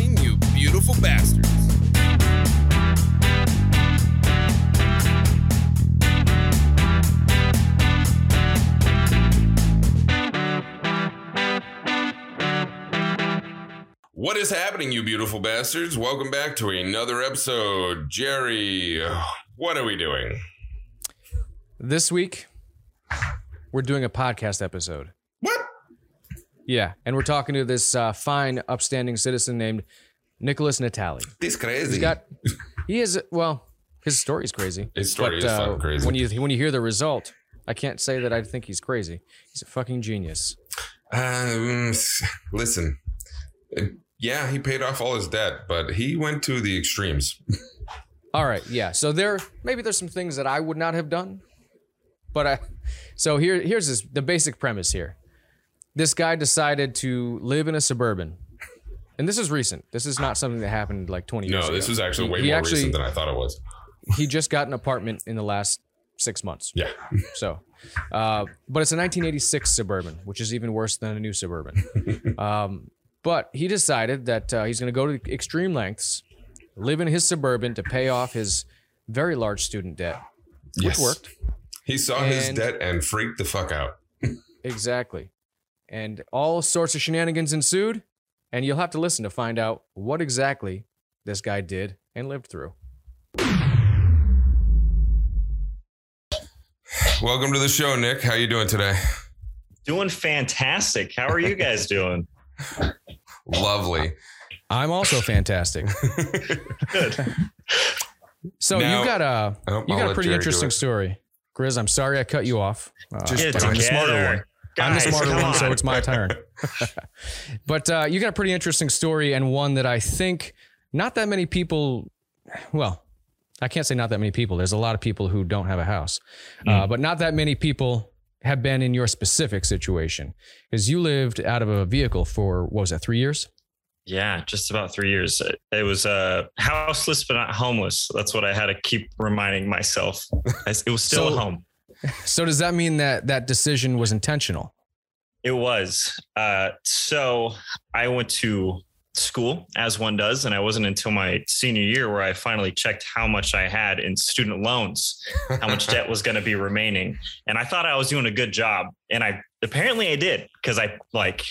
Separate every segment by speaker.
Speaker 1: happening, you beautiful bastards? What is happening, you beautiful bastards? Welcome back to another episode. Jerry, what are we doing?
Speaker 2: This week, we're doing a podcast episode. Yeah, and we're talking to this uh, fine, upstanding citizen named Nicholas Natali.
Speaker 1: This crazy.
Speaker 2: He's got, he is well, his story's crazy.
Speaker 1: His story
Speaker 2: but,
Speaker 1: is
Speaker 2: uh,
Speaker 1: fucking crazy.
Speaker 2: When you when you hear the result, I can't say that I think he's crazy. He's a fucking genius.
Speaker 1: Um, listen, uh, yeah, he paid off all his debt, but he went to the extremes.
Speaker 2: All right, yeah. So there, maybe there's some things that I would not have done, but I. So here, here's this, the basic premise here. This guy decided to live in a suburban, and this is recent. This is not something that happened like 20 years ago.
Speaker 1: No, this was actually way
Speaker 2: He
Speaker 1: more
Speaker 2: actually-
Speaker 1: recent than I thought it was.
Speaker 2: he just got an apartment in the last six months.
Speaker 1: Yeah.
Speaker 2: So, uh, but it's a 1986 Suburban, which is even worse than a new Suburban. um, but he decided that uh, he's going to go to extreme lengths, live in his Suburban to pay off his very large student debt, which
Speaker 1: Yes.
Speaker 2: worked.
Speaker 1: He saw his debt and freaked the fuck out.
Speaker 2: Exactly. And all sorts of shenanigans ensued. And you'll have to listen to find out what exactly this guy did and lived through.
Speaker 1: Welcome to the show, Nick. How are you doing today?
Speaker 3: Doing fantastic. How are you guys doing?
Speaker 1: Lovely.
Speaker 2: I'm also fantastic.
Speaker 3: Good.
Speaker 2: So
Speaker 1: Now-
Speaker 2: you got a
Speaker 1: Oh,
Speaker 2: you got a pretty
Speaker 1: Jerry
Speaker 2: interesting story, Grizz. I'm sorry I cut you off. Uh,
Speaker 1: Just
Speaker 3: Get
Speaker 1: But
Speaker 2: I'm the smarter
Speaker 3: together.
Speaker 2: One. I'm the smarter one, so it's my turn. but uh, you got a pretty interesting story and one that I think not that many people. Well, I can't say not that many people. There's a lot of people who don't have a house, uh, but not that many people have been in your specific situation because you lived out of a vehicle for what was that three years?
Speaker 3: Yeah, just about three years. It was uh, houseless but not homeless. That's what I had to keep reminding myself. It was still
Speaker 2: So-
Speaker 3: a home.
Speaker 2: So does that mean that that decision was intentional?
Speaker 3: It was. Uh, so I went to school as one does, and I wasn't until my senior year where I finally checked how much I had in student loans, how much debt was going to be remaining, and I thought I was doing a good job, and I apparently I did because I like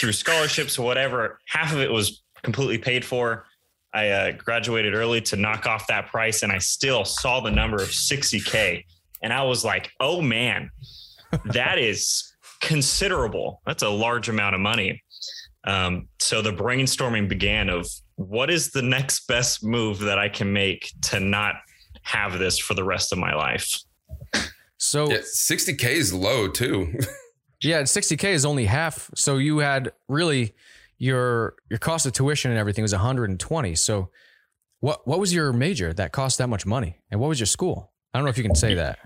Speaker 3: through scholarships or whatever, half of it was completely paid for. I uh, graduated early to knock off that price, and I still saw the number of 60k, and I was like, "Oh man, that is considerable. That's a large amount of money." Um, so the brainstorming began of what is the next best move that I can make to not have this for the rest of my life.
Speaker 2: So
Speaker 1: Yeah, 60K is low too.
Speaker 2: Yeah, 60k is only half. So you had really your your cost of tuition and everything was 120. So what what was your major that cost that much money? And what was your school? I don't know if you can say that.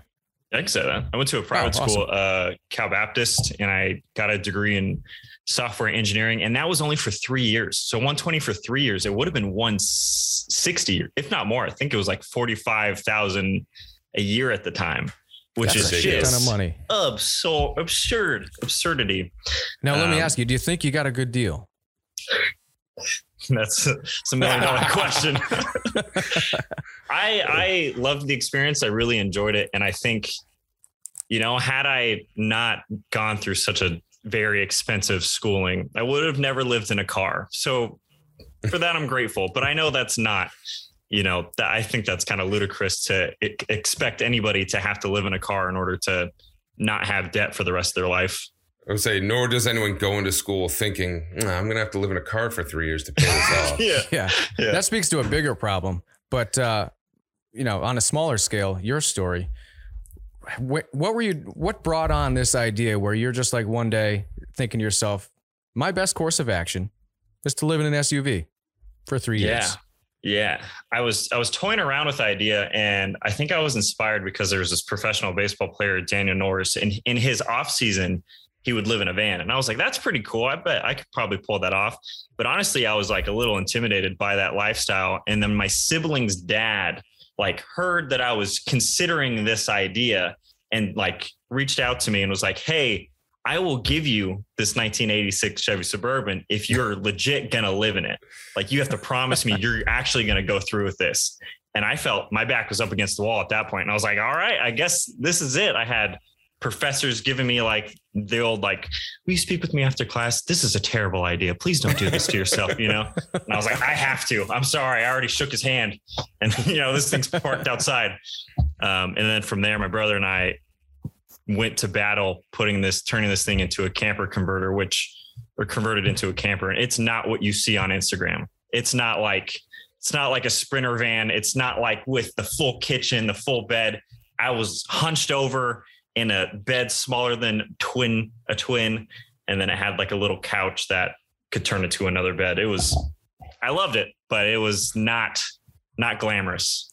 Speaker 3: I can say that. I went to a private
Speaker 2: Oh,
Speaker 3: school, uh, Cal Baptist, and I got a degree in software engineering, and that was only for three years. So 120 for three years, it would have been 160, if not more. I think it was like 45,000 a year at the time, which
Speaker 1: That's
Speaker 3: is
Speaker 1: a shit
Speaker 2: ton of money.
Speaker 3: absurd, absurd, absurdity.
Speaker 2: Now let me
Speaker 3: Um,
Speaker 2: ask you, do you think you got a good deal?
Speaker 3: That's a, it's a million dollar question. I I loved the experience. I really enjoyed it, and I think, you know, had I not gone through such a very expensive schooling, I would have never lived in a car. So for that, I'm grateful. But I know that's not. You know, that I think that's kind of ludicrous to expect anybody to have to live in a car in order to not have debt for the rest of their life.
Speaker 1: I would say, nor does anyone go into school thinking, "Nah, I'm going to have to live in a car for three years to pay this off.
Speaker 3: Yeah.
Speaker 2: Yeah.
Speaker 3: Yeah.
Speaker 2: That speaks to a bigger problem. But uh, you know, on a smaller scale, your story. What, what were you what brought on this idea where you're just like one day thinking to yourself, my best course of action is to live in an SUV for 3
Speaker 3: Yeah.
Speaker 2: years.
Speaker 3: Yeah, Yeah. I was I was toying around with the idea, and I think I was inspired because there was this professional baseball player, Daniel Norris, and in his off season, he would live in a van, and I was like, that's pretty cool. I bet I could probably pull that off. But honestly, I was like a little intimidated by that lifestyle, and then my sibling's dad like heard that I was considering this idea and like reached out to me and was like, hey. I will give you this 1986 Chevy Suburban if you're legit gonna live in it. Like you have to promise me you're actually gonna go through with this. And I felt my back was up against the wall at that point. And I was like, all right, I guess this is it. I had professors giving me like the old like, will you speak with me after class? This is a terrible idea. Please don't do this to yourself, you know? And I was like, I have to. I'm sorry. I already shook his hand. And you know, this thing's parked outside. Um, and then from there, my brother and I went to battle putting this, turning this thing into a camper converter, which or converted into a camper. And it's not what you see on Instagram. It's not like it's not like a sprinter van. It's not like with the full kitchen, the full bed. I was hunched over in a bed smaller than twin a twin, and then it had like a little couch that could turn into another bed. It was I loved it, but it was not not glamorous.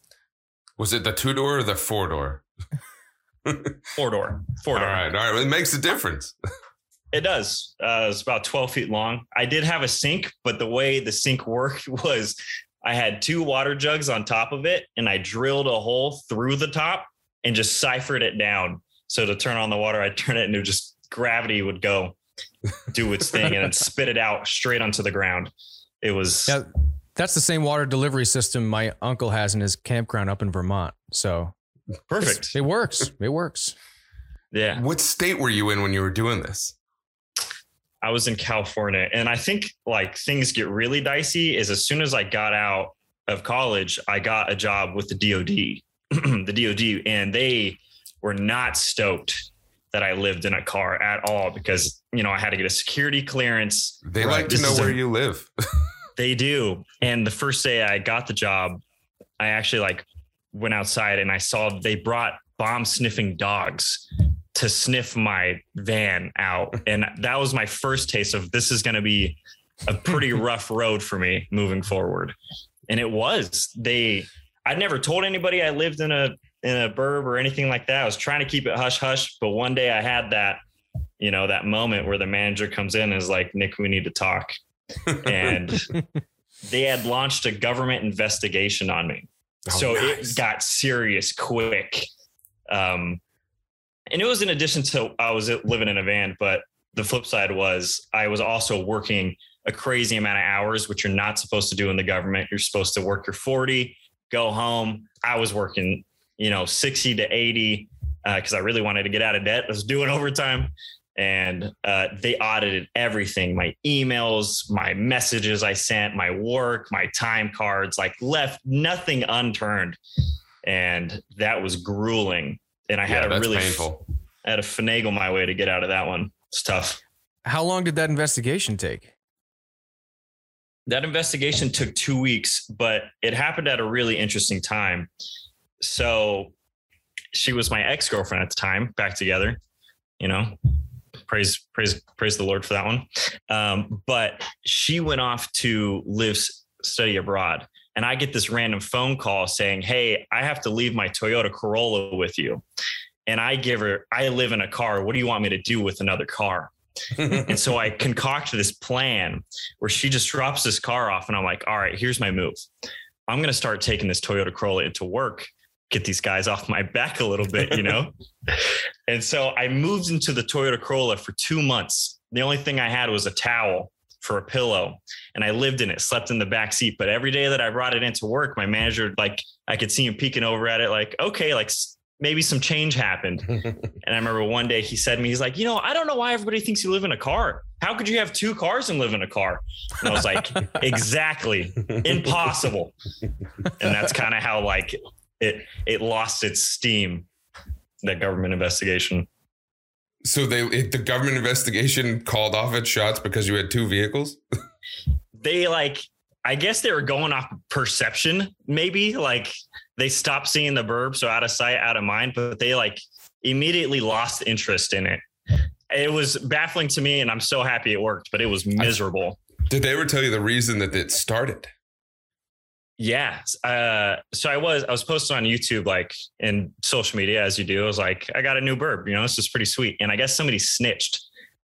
Speaker 1: Was it the two door or the four door?
Speaker 3: four door. Four door.
Speaker 1: All right, all right. It makes a difference.
Speaker 3: It does. Uh, it's about 12 feet long. I did have a sink, but the way the sink worked was I had two water jugs on top of it, and I drilled a hole through the top and just ciphered it down. So to turn on the water, I'd turn it and it just gravity would go do its thing and then spit it out straight onto the ground. It was
Speaker 2: Yeah, that's the same water delivery system my uncle has in his campground up in Vermont. So
Speaker 3: perfect.
Speaker 2: it works. It works.
Speaker 3: Yeah.
Speaker 1: What state were you in when you were doing this?
Speaker 3: I was in California. And I think like things get really dicey is as soon as I got out of college, I got a job with the DOD, the DOD, and they were not stoked that I lived in a car at all because, you know, I had to get a security clearance.
Speaker 1: They
Speaker 2: Right.
Speaker 1: like to
Speaker 3: This
Speaker 1: know
Speaker 3: is a-
Speaker 1: where you live.
Speaker 3: They do. And the first day I got the job, I actually like went outside and I saw they brought bomb sniffing dogs to sniff my van out. And that was my first taste of this is going to be a pretty rough road for me moving forward. And it was. They I'd never told anybody I lived in a in a burb or anything like that. I was trying to keep it hush hush, but one day I had that you know, that moment where the manager comes in and is like, "Nick, we need to talk." and they had launched a government investigation on me.
Speaker 1: Oh,
Speaker 3: so
Speaker 1: nice.
Speaker 3: it got serious quick. Um, and it was in addition to I was living in a van, but the flip side was I was also working a crazy amount of hours, which you're not supposed to do in the government. You're supposed to work your 40, go home. I was working, you know, 60 to 80 because I really wanted to get out of debt. I was doing overtime and uh, they audited everything my emails my messages i sent my work my time cards like left nothing unturned and that was grueling and i had
Speaker 1: yeah,
Speaker 3: to
Speaker 1: that's
Speaker 3: really
Speaker 1: painful.
Speaker 3: I had to finagle my way to get out of that one it's tough
Speaker 2: How long did that investigation take?
Speaker 3: that investigation took two weeks but it happened at a really interesting time so she was my ex-girlfriend at the time back together you know praise praise praise the lord for that one. Um, but she went off to live study abroad. And i get this random phone call saying hey i have to leave my toyota corolla with you. And i give her i live in a car. What do you want me to do with another car? And so I concoct this plan where she just drops this car off, and I'm like, all right, here's my move. I'm going to start taking this Toyota Corolla into work, get these guys off my back a little bit, you know? and so I moved into the Toyota Corolla for two months. The only thing I had was a towel for a pillow and I lived in it, slept in the back seat. But every day that I brought it into work, my manager, like, I could see him peeking over at it, like, okay, like maybe some change happened. And I remember one day he said to me, he's like, you know, I don't know why everybody thinks you live in a car. How could you have two cars and live in a car? And I was like, exactly. Impossible. And that's kind of how like it it lost its steam, that government investigation.
Speaker 1: so they it, the government investigation called off its shots because you had two vehicles.
Speaker 3: They like I guess they were going off perception, maybe. Like they stopped seeing the burb, so out of sight, out of mind, but they like immediately lost interest in it. It was baffling to me, and I'm so happy it worked, but it was miserable.
Speaker 1: Did they ever tell you the reason that it started?
Speaker 3: Yeah. Uh, so I was I was posting on YouTube like in social media as you do. I was like, I got a new burb, you know, this is pretty sweet. And I guess somebody snitched.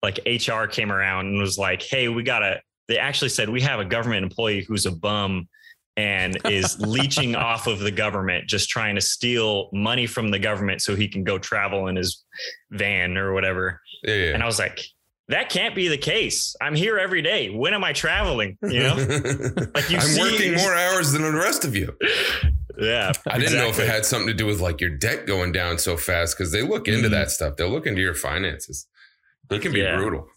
Speaker 3: Like HR came around and was like, hey, we got a, they actually said we have a government employee who's a bum and is leeching off of the government, just trying to steal money from the government so he can go travel in his van or whatever.
Speaker 1: Yeah, yeah.
Speaker 3: And I was like, that can't be the case. I'm here every day. When am I traveling? You know?
Speaker 1: like
Speaker 3: you
Speaker 1: I'm
Speaker 3: see-
Speaker 1: working more hours than the rest of you.
Speaker 3: yeah.
Speaker 1: I didn't know if it had something to do with like your debt going down so fast because they look into
Speaker 3: Mhm.
Speaker 1: that stuff. They'll look into your finances. They can be
Speaker 3: Yeah.
Speaker 1: brutal.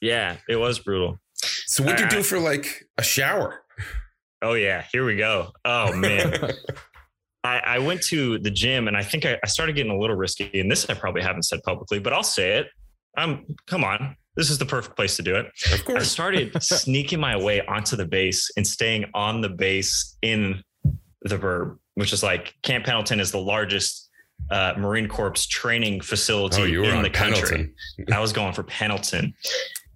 Speaker 3: Yeah, it was brutal.
Speaker 1: So what do you do for like a shower?
Speaker 3: Oh yeah, here we go. Oh man. I, I went to the gym and I think I, I started getting a little risky. And this I probably haven't said publicly, but I'll say it. I'm come on. This is the perfect place to do it.
Speaker 1: of
Speaker 3: I started sneaking my way onto the base and staying on the base in the burb, which is like Camp Pendleton is the largest uh, Marine Corps training facility
Speaker 1: Oh,
Speaker 3: in the country. I was going for Pendleton.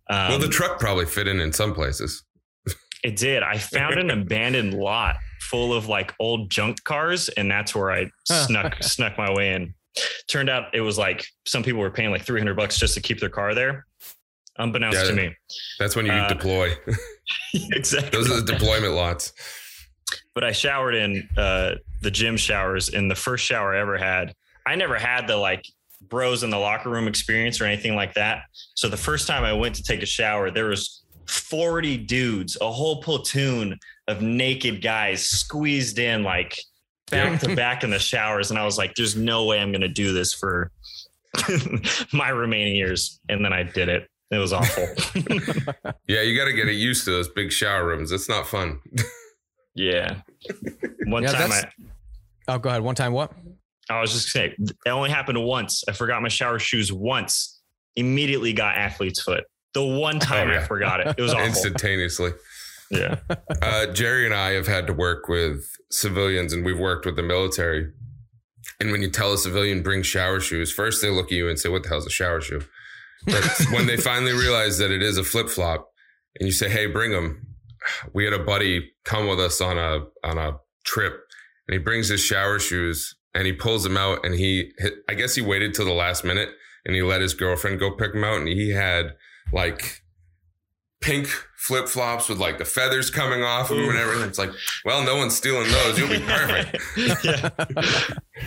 Speaker 3: Um,
Speaker 1: well, the truck probably fit in in some places.
Speaker 3: it did. I found an abandoned lot full of like old junk cars, and that's where I snuck snuck my way in. Turned out it was like some people were paying like 300 bucks just to keep their car there. Unbeknownst
Speaker 1: Yeah.
Speaker 3: to me.
Speaker 1: That's when you
Speaker 3: Uh,
Speaker 1: deploy.
Speaker 3: exactly.
Speaker 1: Those are the deployment lots.
Speaker 3: but I showered in uh, the gym showers in the first shower I ever had. I never had the like bros in the locker room experience or anything like that. So the first time I went to take a shower, there was 40 dudes, a whole platoon of naked guys squeezed in like back to back in the showers. And I was like, there's no way I'm going to do this for my remaining years. And then I did it. It was awful.
Speaker 1: Yeah, you got to get used to those big shower rooms. It's not fun.
Speaker 3: yeah. One
Speaker 2: Yeah,
Speaker 3: time I,
Speaker 2: Oh, go ahead. One time, what?
Speaker 3: I was just saying, it only happened once. I forgot my shower shoes once. Immediately got athlete's foot. The one time
Speaker 1: Oh, yeah.
Speaker 3: I forgot it. It was awful.
Speaker 1: Instantaneously.
Speaker 3: Yeah.
Speaker 1: Uh, Jerry and I have had to work with civilians and we've worked with the military. And when you tell a civilian bring shower shoes, first they look at you and say, What the hell's a shower shoe? But when they finally realize that it is a flip flop and you say, Hey, bring them. We had a buddy come with us on a on a trip and he brings his shower shoes and he pulls them out and he I guess he waited till the last minute and he let his girlfriend go pick them out and he had like pink flip flops with like the feathers coming off of them and
Speaker 3: Ooh.
Speaker 1: everything. It's like, well, no one's stealing those. You'll be perfect.
Speaker 3: yeah.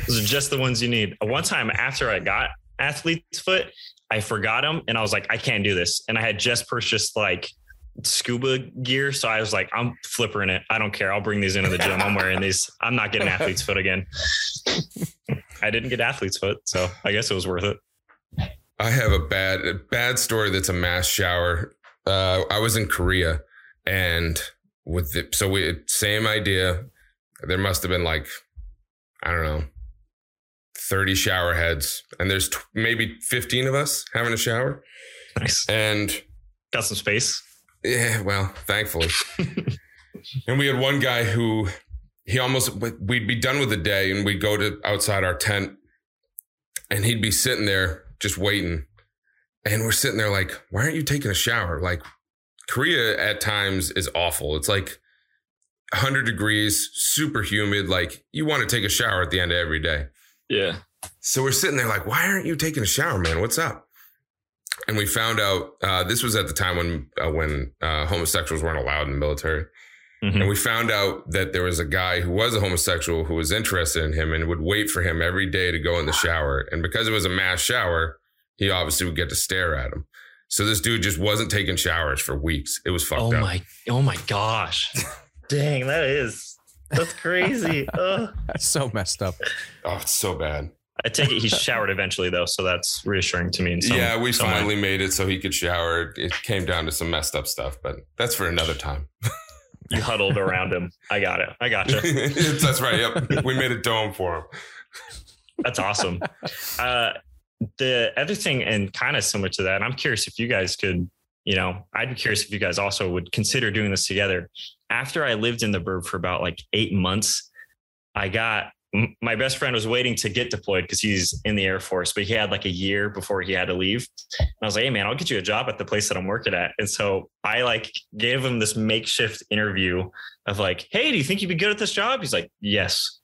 Speaker 3: Those are just the ones you need. One time after I got athlete's foot, I forgot them and I was like, I can't do this. And I had just purchased like scuba gear. So I was like, I'm flipping it. I don't care. I'll bring these into the gym. I'm wearing these. I'm not getting athlete's foot again. I didn't get athlete's foot. So I guess it was worth it.
Speaker 1: I have a bad a bad story that's a mass shower. Uh, I was in Korea and with the, so we same idea. There must have been like I don't know, thirty shower heads, and there's t- maybe fifteen of us having a shower.
Speaker 3: Nice.
Speaker 1: And
Speaker 3: Got some space.
Speaker 1: yeah, well, thankfully. and we had one guy who he almost we'd be done with the day, and we'd go to outside our tent, and he'd be sitting there just waiting. And we're sitting there like, why aren't you taking a shower? Like, Korea at times is awful. It's like 100 degrees, super humid. Like, you want to take a shower at the end of every day.
Speaker 3: Yeah.
Speaker 1: So we're sitting there like, why aren't you taking a shower, man? What's up? And we found out uh, this was at the time when uh, when uh, homosexuals weren't allowed in the military.
Speaker 3: Mhm.
Speaker 1: And we found out that there was a guy who was a homosexual who was interested in him and would wait for him every day to go in the shower. And because it was a mass shower, he obviously would get to stare at him. So this dude just wasn't taking showers for weeks. It was fucked
Speaker 3: Oh
Speaker 1: up.
Speaker 3: my, oh my gosh. Dang, that is, that's crazy. Ugh.
Speaker 2: That's so messed up.
Speaker 1: Oh, it's so bad.
Speaker 3: I take it he showered eventually though, so that's reassuring to me. In some,
Speaker 1: yeah, we
Speaker 3: some way.
Speaker 1: finally made it so he could shower. It came down to some messed up stuff, but that's for another time.
Speaker 3: you huddled around him. I got it. I got you.
Speaker 1: that's right. Yep. We made a dome for him.
Speaker 3: That's awesome. Uh, the other thing, and kind of similar to that, and I'm curious if you guys could, you know, I'd be curious if you guys also would consider doing this together. After I lived in the burb for about like eight months, I got my best friend was waiting to get deployed because he's in the Air Force, but he had like a year before he had to leave. And I was like, hey man, I'll get you a job at the place that I'm working at. And so I like gave him this makeshift interview of like, hey, do you think you'd be good at this job? He's like, yes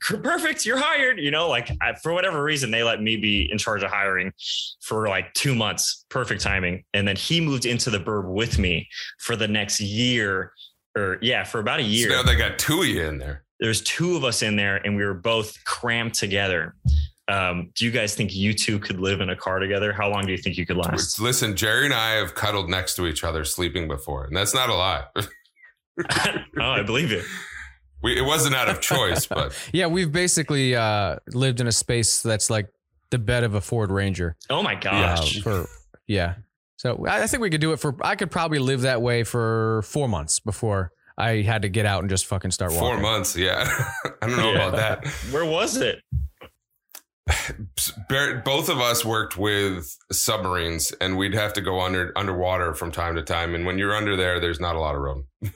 Speaker 3: perfect you're hired you know like I, for whatever reason they let me be in charge of hiring for like two months perfect timing and then he moved into the burb with me for the next year or yeah, for about a
Speaker 1: So
Speaker 3: year.
Speaker 1: now they got two of you in there.
Speaker 3: There's two of us in there, and we were both crammed together. Um, do you guys think you two could live in a car together? How long do you think you could last?
Speaker 1: Listen, Jerry and I have cuddled next to each other sleeping before, and that's not a lie.
Speaker 3: oh, I believe it.
Speaker 1: We, it wasn't out of choice, but
Speaker 2: Yeah, we've basically uh, lived in a space that's like the bed of a Ford Ranger.
Speaker 3: Oh my
Speaker 2: uh,
Speaker 3: gosh.
Speaker 2: for yeah. So I I think we could do it for. I could probably live that way for four months before I had to get out and just fucking start walking.
Speaker 1: four months, yeah. I don't know
Speaker 3: Yeah.
Speaker 1: about that.
Speaker 3: Where was it?
Speaker 1: Both of us worked with submarines, and we'd have to go under underwater from time to time. And when you're under there, there's not a lot of room.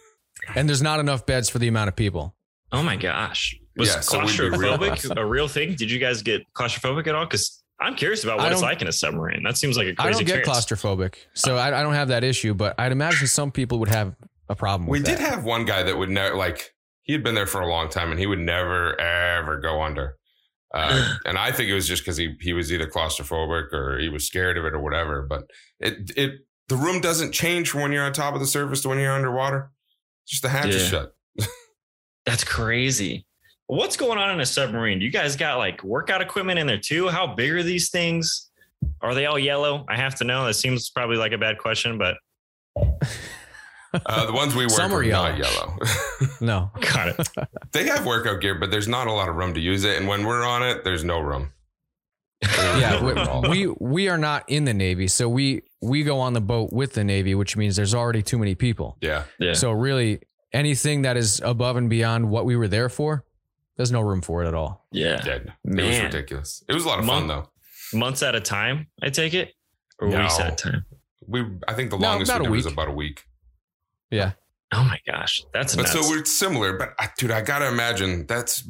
Speaker 2: And there's not enough beds for the amount of people.
Speaker 3: Oh my gosh. Was
Speaker 1: Yeah, so real
Speaker 3: claustrophobic a real thing? Did you guys get claustrophobic at all? Because I'm curious about what it's like in a submarine. That seems like a crazy I
Speaker 2: don't get
Speaker 3: experience.
Speaker 2: claustrophobic, so I, I don't have that issue. But I'd imagine some people would have a problem.
Speaker 1: We
Speaker 2: With
Speaker 1: did
Speaker 2: that.
Speaker 1: have one guy that would never like he had been there for a long time, and he would never ever go under. Uh, and I think it was just because he he was either claustrophobic or he was scared of it or whatever. But it it the room doesn't change from when you're on top of the surface to when you're underwater. Just the hatch is shut.
Speaker 3: That's crazy. What's going on in a submarine? You guys got like workout equipment in there too? How big are these things? Are they all yellow? I have to know. That seems probably like a bad question, but
Speaker 1: Uh, the ones we work
Speaker 2: Some are
Speaker 1: are not yellow.
Speaker 2: no.
Speaker 3: got it.
Speaker 1: they have workout gear, but there's not a lot of room to use it. And when we're on it, there's no room.
Speaker 2: Yeah, we, we we are not in the Navy, so we we go on the boat with the Navy, which means there's already too many people.
Speaker 1: yeah.
Speaker 3: Yeah.
Speaker 2: So really, anything that is above and beyond what we were there for, there's no room for it at all.
Speaker 3: yeah.
Speaker 1: Yeah. It was ridiculous. It was a lot of fun though.
Speaker 3: Months at a time, I take it? Or
Speaker 1: No.
Speaker 3: weeks at a time?
Speaker 1: We I think the
Speaker 2: No,
Speaker 1: longest
Speaker 2: about
Speaker 1: we
Speaker 2: a
Speaker 1: did was about a week.
Speaker 2: Yeah.
Speaker 3: Oh my gosh. That's
Speaker 1: But
Speaker 3: nuts.
Speaker 1: so we're similar. But I, dude, I gotta imagine that's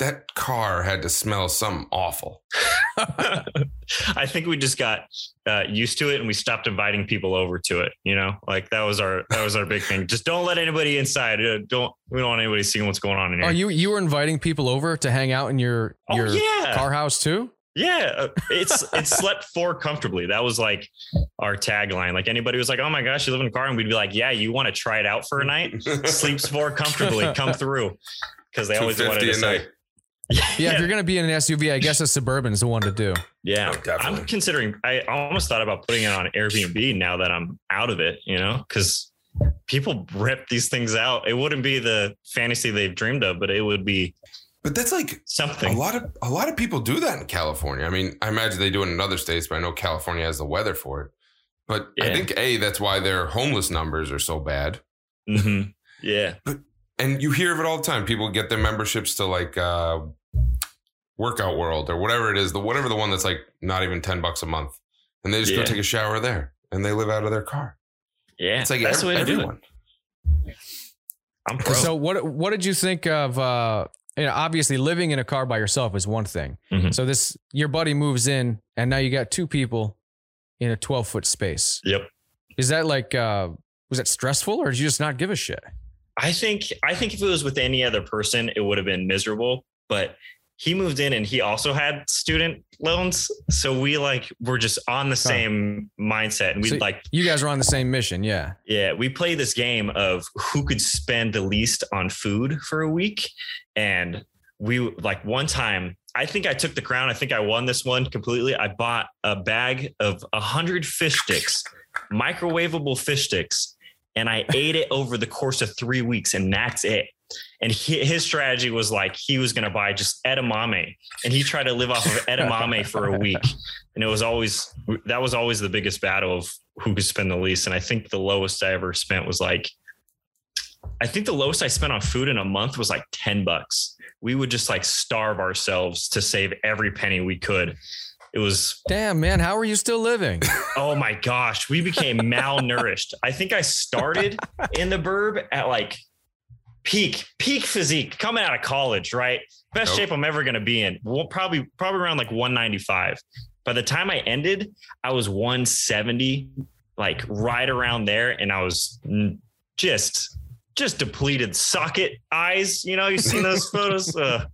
Speaker 1: that car had to smell something awful.
Speaker 3: I think we just got uh, used to it and we stopped inviting people over to it. You know, like that was our that was our big thing. Just don't let anybody inside. Uh, don't we don't want anybody seeing what's going on in here.
Speaker 2: Oh, you you were inviting people over to hang out in your
Speaker 3: Oh,
Speaker 2: your
Speaker 3: yeah.
Speaker 2: car house too?
Speaker 3: Yeah, uh, it's it slept four comfortably. That was like our tagline. Like anybody was like, "Oh my gosh, you live in a car," and we'd be like, "Yeah, you want to try it out for a night? Sleeps four comfortably. Come through." Because they always wanted
Speaker 1: 250
Speaker 3: to
Speaker 1: a
Speaker 3: say,
Speaker 1: night.
Speaker 2: Yeah, if you're gonna be in an SUV, I guess a suburban is the one to do.
Speaker 3: Yeah,
Speaker 1: Oh, definitely.
Speaker 3: I'm considering. I almost thought about putting it on Airbnb now that I'm out of it. You know, because people rip these things out. It wouldn't be the fantasy they've dreamed of, but it would be
Speaker 1: But that's like
Speaker 3: something.
Speaker 1: a lot of a lot of people do that in California. I mean, I imagine they do it in other states, but I know California has the weather for it. But I think a that's why their homeless numbers are so bad.
Speaker 3: hmm Yeah,
Speaker 1: And you hear of it all the time. People get their memberships to like uh, Workout World or whatever it is, the whatever the one that's like not even ten bucks a month, and they just
Speaker 3: Yeah.
Speaker 1: go take a shower there, and they live out of their car.
Speaker 3: yeah.
Speaker 1: It's like
Speaker 3: that's
Speaker 1: ev-
Speaker 3: the way to do it. I'm pro.
Speaker 2: So what what did you think of? Uh, you know, obviously living in a car by yourself is one thing.
Speaker 3: Mhm.
Speaker 2: So this your buddy moves in, and now you got two people in a 12 foot space.
Speaker 3: yep.
Speaker 2: Is that like uh, was that stressful, or did you just not give a shit?
Speaker 3: I think I think if it was with any other person, it would have been miserable. But he moved in and he also had student loans, so we like were just on the same mindset, and we
Speaker 2: So-
Speaker 3: like
Speaker 2: You guys were on the same mission, yeah.
Speaker 3: yeah, we play this game of who could spend the least on food for a week, and we like one time. I think I took the crown. I think I won this one completely. I bought a bag of a hundred fish sticks, microwavable fish sticks, and I ate it over the course of three weeks, and that's it. And he, his strategy was like he was going to buy just edamame, and he tried to live off of edamame for a week. And it was always that was always the biggest battle of who could spend the least. And I think the lowest I ever spent was like, I think the lowest I spent on food in a month was like ten bucks. We would just like starve ourselves to save every penny we could. It was
Speaker 2: Damn, man, how are you still living?
Speaker 3: oh my gosh, we became malnourished. I think I started in the burb at like peak peak physique coming out of college, right? Best
Speaker 1: Nope.
Speaker 3: shape I'm ever going to be in. Well, probably probably around like 195. By the time I ended, I was 170, like right around there, and I was just just depleted socket eyes. You know, you've seen those photos. Uh,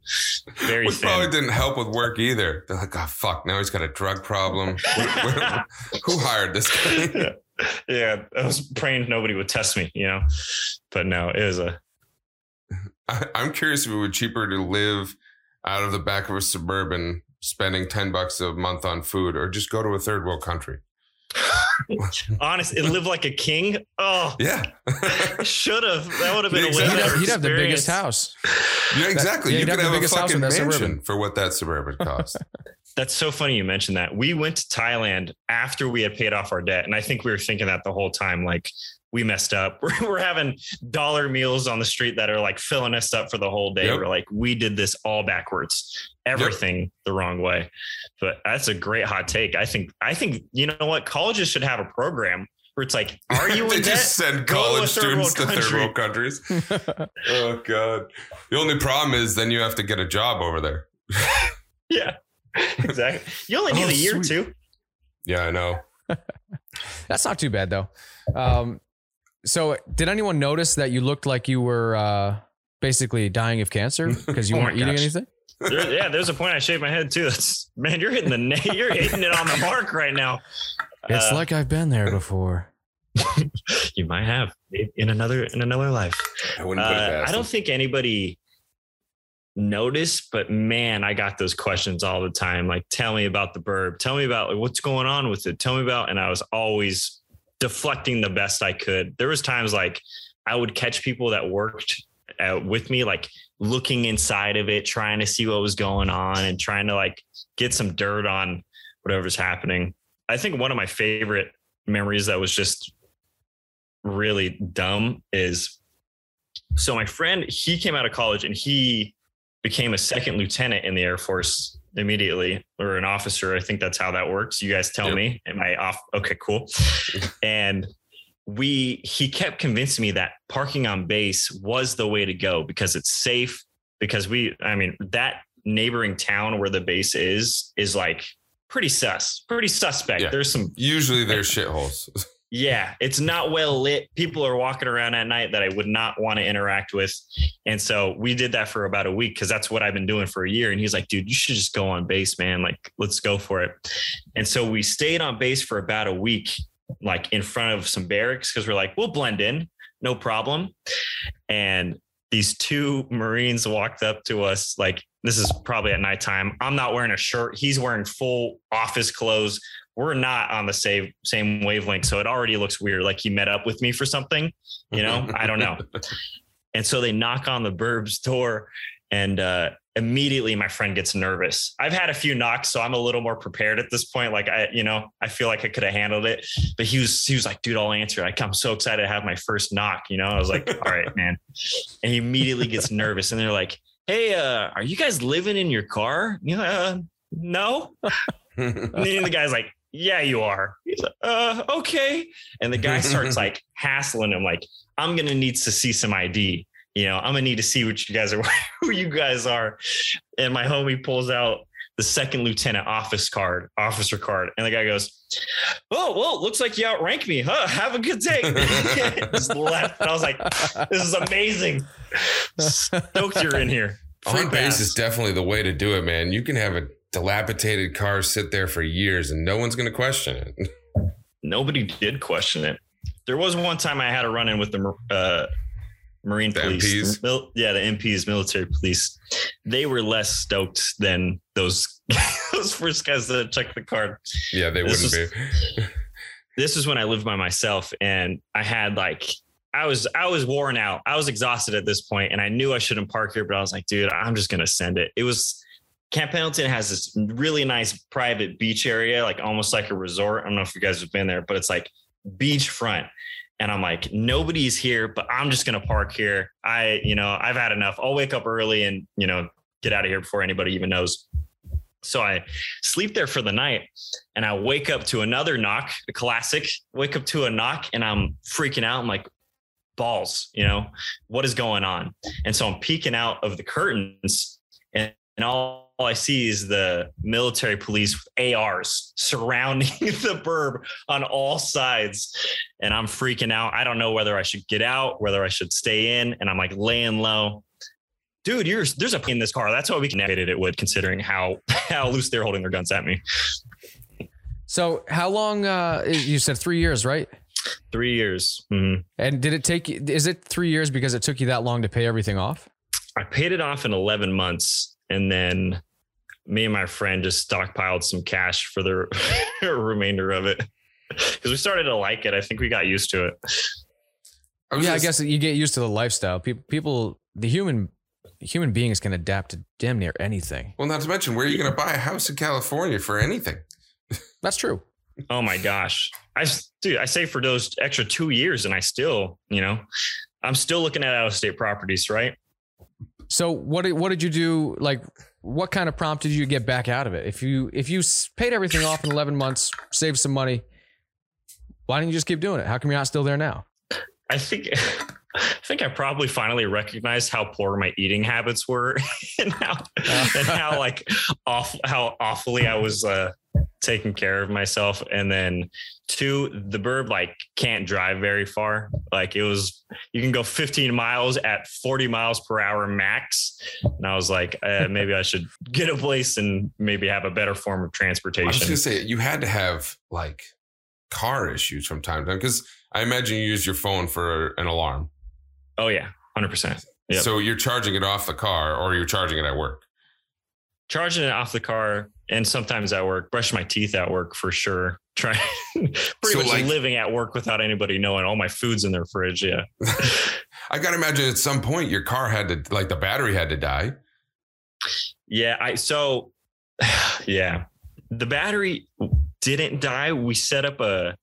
Speaker 3: very
Speaker 1: Which probably didn't help with work either. They're like, oh fuck, now he's got a drug problem. Wh- wh- Who hired this guy?
Speaker 3: yeah, I was praying nobody would test me, you know. But no, it was a
Speaker 1: I, I'm curious if it would be cheaper to live out of the back of a suburban, spending ten bucks a month on food, or just go to a third world country.
Speaker 3: honest. It lived like a king. Oh,
Speaker 1: Yeah,
Speaker 3: should have. That would have been
Speaker 1: Yeah,
Speaker 3: a way
Speaker 1: exactly.
Speaker 2: He'd
Speaker 3: better
Speaker 2: have, he'd have the biggest house.
Speaker 1: yeah, exactly.
Speaker 2: yeah,
Speaker 1: you
Speaker 2: you'd
Speaker 1: could
Speaker 2: have the
Speaker 1: have, a
Speaker 2: biggest house
Speaker 1: fucking mansion
Speaker 2: suburban.
Speaker 1: for what that suburban cost.
Speaker 3: That's so funny you mentioned that. We went to Thailand after we had paid off our debt. And I think we were thinking that the whole time, like, we messed up. We're, we're having dollar meals on the street that are like filling us up for the whole day.
Speaker 1: Yep.
Speaker 3: We're like, we did this all backwards, everything the wrong way. But that's a great hot take. I think, I think, you know what? Colleges should have a program where it's like, are you
Speaker 1: they
Speaker 3: in debt?
Speaker 1: just send
Speaker 3: Go to a
Speaker 1: college
Speaker 3: third
Speaker 1: students to third world countries. oh god. The only problem is then you have to get a job over there.
Speaker 3: Yeah, exactly. You only need
Speaker 1: Oh,
Speaker 3: a year or two.
Speaker 1: Yeah, I know.
Speaker 2: That's not too bad though. Um, so did anyone notice that you looked like you were uh, basically dying of cancer because you
Speaker 3: Oh
Speaker 2: weren't eating
Speaker 3: gosh.
Speaker 2: anything?
Speaker 3: There, yeah, there's a point I shaved my head too. That's man, you're hitting the na- you're hitting it on the mark right now.
Speaker 2: It's
Speaker 3: Uh,
Speaker 2: like I've been there before.
Speaker 3: you might have in another in another life.
Speaker 1: I wouldn't put it
Speaker 3: Uh,
Speaker 1: past
Speaker 3: I don't think anybody noticed, but man, I got those questions all the time. Like, tell me about the burb. Tell me about like, what's going on with it. Tell me about. And I was always deflecting the best I could. There was times like I would catch people that worked uh, with me, like looking inside of it, trying to see what was going on, and trying to like get some dirt on whatever's happening. I think one of my favorite memories that was just really dumb is so my friend he came out of college and he became a second lieutenant in the air force immediately or an officer i think that's how that works you guys tell
Speaker 1: Yep.
Speaker 3: me am i off okay cool and we he kept convincing me that parking on base was the way to go because it's safe because we i mean that neighboring town where the base is is like pretty sus pretty suspect
Speaker 1: Yeah.
Speaker 3: there's some
Speaker 1: Usually they're shitholes.
Speaker 3: yeah, it's not well lit. People are walking around at night that I would not want to interact with. And so we did that for about a week because that's what I've been doing for a year. And he's like, dude, you should just go on base, man. Like, let's go for it. And so we stayed on base for about a week, like in front of some barracks because we're like, we'll blend in, no problem. And these two Marines walked up to us, like, this is probably at nighttime. I'm not wearing a shirt. He's wearing full office clothes we're not on the same same wavelength. So it already looks weird. Like he met up with me for something, you know? I don't know. And so they knock on the burb's door and uh immediately my friend gets nervous. I've had a few knocks, so I'm a little more prepared at this point. Like I, you know, I feel like I could have handled it. But he was he was like, dude, I'll answer. Like, I'm so excited to have my first knock. You know, I was like, all right, man. And he immediately gets nervous. And they're like, Hey, uh, are you guys living in your car? You know, uh, no. And the guy's like, Yeah, you are. He's like, uh, okay. And the guy starts like hassling him, like, I'm gonna need to see some ID. You know, I'm gonna need to see what you guys are, who you guys are. And my homie pulls out the second lieutenant office card, officer card, and the guy goes, "Oh, well, looks like you outrank me, huh? Have a good day." Just left. And I was like, "This is amazing. Stoked you're in here." Free
Speaker 1: On base is definitely the way to do it, man. You can have a dilapidated cars sit there for years and no one's going to question it.
Speaker 3: nobody did question it. There was one time I had a run in with the uh, Marine
Speaker 1: The
Speaker 3: police. Mil- yeah, the MPs, military police. They were less stoked than those those first guys that checked the card.
Speaker 1: Yeah, they
Speaker 3: This
Speaker 1: wouldn't be.
Speaker 3: This is when I lived by myself, and I had like I was I was worn out. I was exhausted at this point, and I knew I shouldn't park here, but I was like, dude, I'm just gonna send it. It was. Camp Pendleton has this really nice private beach area, like almost like a resort. I don't know if you guys have been there, but it's like beachfront. And I'm like, nobody's here, but I'm just gonna park here. I, you know, I've had enough. I'll wake up early and, you know, get out of here before anybody even knows. So I sleep there for the night and I wake up to another knock, a classic, wake up to a knock and I'm freaking out. I'm like, balls, you know, what is going on? And so I'm peeking out of the curtains and, and all all I see is the military police with ARs surrounding the burb on all sides. And I'm freaking out. I don't know whether I should get out, whether I should stay in. And I'm like laying low. Dude, you're, there's a in this car. That's why we connected it with, considering how how loose they're holding their guns at me.
Speaker 2: So how long? Uh, you said three years, right?
Speaker 3: three years. Mhm.
Speaker 2: And did it take? Is it three years because it took you that long to pay everything off?
Speaker 3: I paid it off in 11 months, and then me and my friend just stockpiled some cash for the remainder of it because we started to like it. I think we got used to it.
Speaker 1: I was
Speaker 2: yeah, I guess you get used to the lifestyle. People, people, the human human beings can adapt to damn near anything.
Speaker 1: Well, not to mention, where are you going to buy a house in California for anything?
Speaker 2: That's true.
Speaker 3: Oh my gosh, I s- dude, I saved for those extra two years, and I still, you know, I'm still looking at out of state properties, right?
Speaker 2: So what did what did you do? Like, what kind of prompted you to get back out of it? If you if you paid everything off in eleven months, saved some money, why didn't you just keep doing it? How come you're not still there now?
Speaker 3: I think. I think I probably finally recognized how poor my eating habits were, and how and how like off how awfully I was uh, taking care of myself. And then two, the bird like can't drive very far. Like it was, you can go 15 miles at 40 miles per hour max. And I was like, uh, maybe I should get a place and maybe have a better form of transportation.
Speaker 1: I was
Speaker 3: transportation.
Speaker 1: going to say, you had to have like car issues from time to time because I imagine you use your phone for an alarm.
Speaker 3: oh yeah, 100. percent Yep.
Speaker 1: So you're charging it off the car or you're charging it at work.
Speaker 3: Charging it off the car, and sometimes at work, brush my teeth at work for sure. Try pretty
Speaker 1: So,
Speaker 3: much
Speaker 1: like-
Speaker 3: living at work without anybody knowing all my food's in their fridge. Yeah.
Speaker 1: I got to imagine at some point your car had to, like the battery had to die.
Speaker 3: Yeah, I so yeah. The battery didn't die. We set up a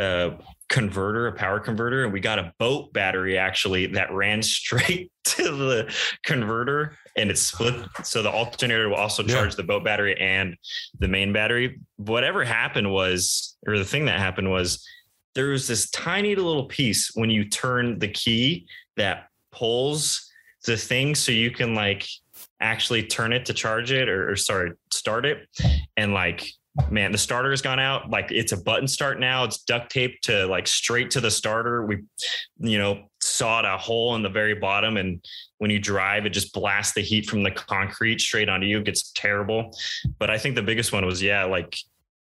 Speaker 3: a converter, a power converter, and we got a boat battery actually that ran straight to the converter and it split. So the alternator will also
Speaker 1: Yeah.
Speaker 3: charge the boat battery and the main battery. Whatever happened was, or the thing that happened was there was this tiny little piece when you turn the key that pulls the thing so you can like actually turn it to charge it or, or sorry, start it. And like, man, the starter has gone out. Like it's a button start now. It's duct taped to like straight to the starter. We, you know, sawed a hole in the very bottom. And when you drive, it just blasts the heat from the concrete straight onto you. It gets terrible. But I think the biggest one was, yeah, like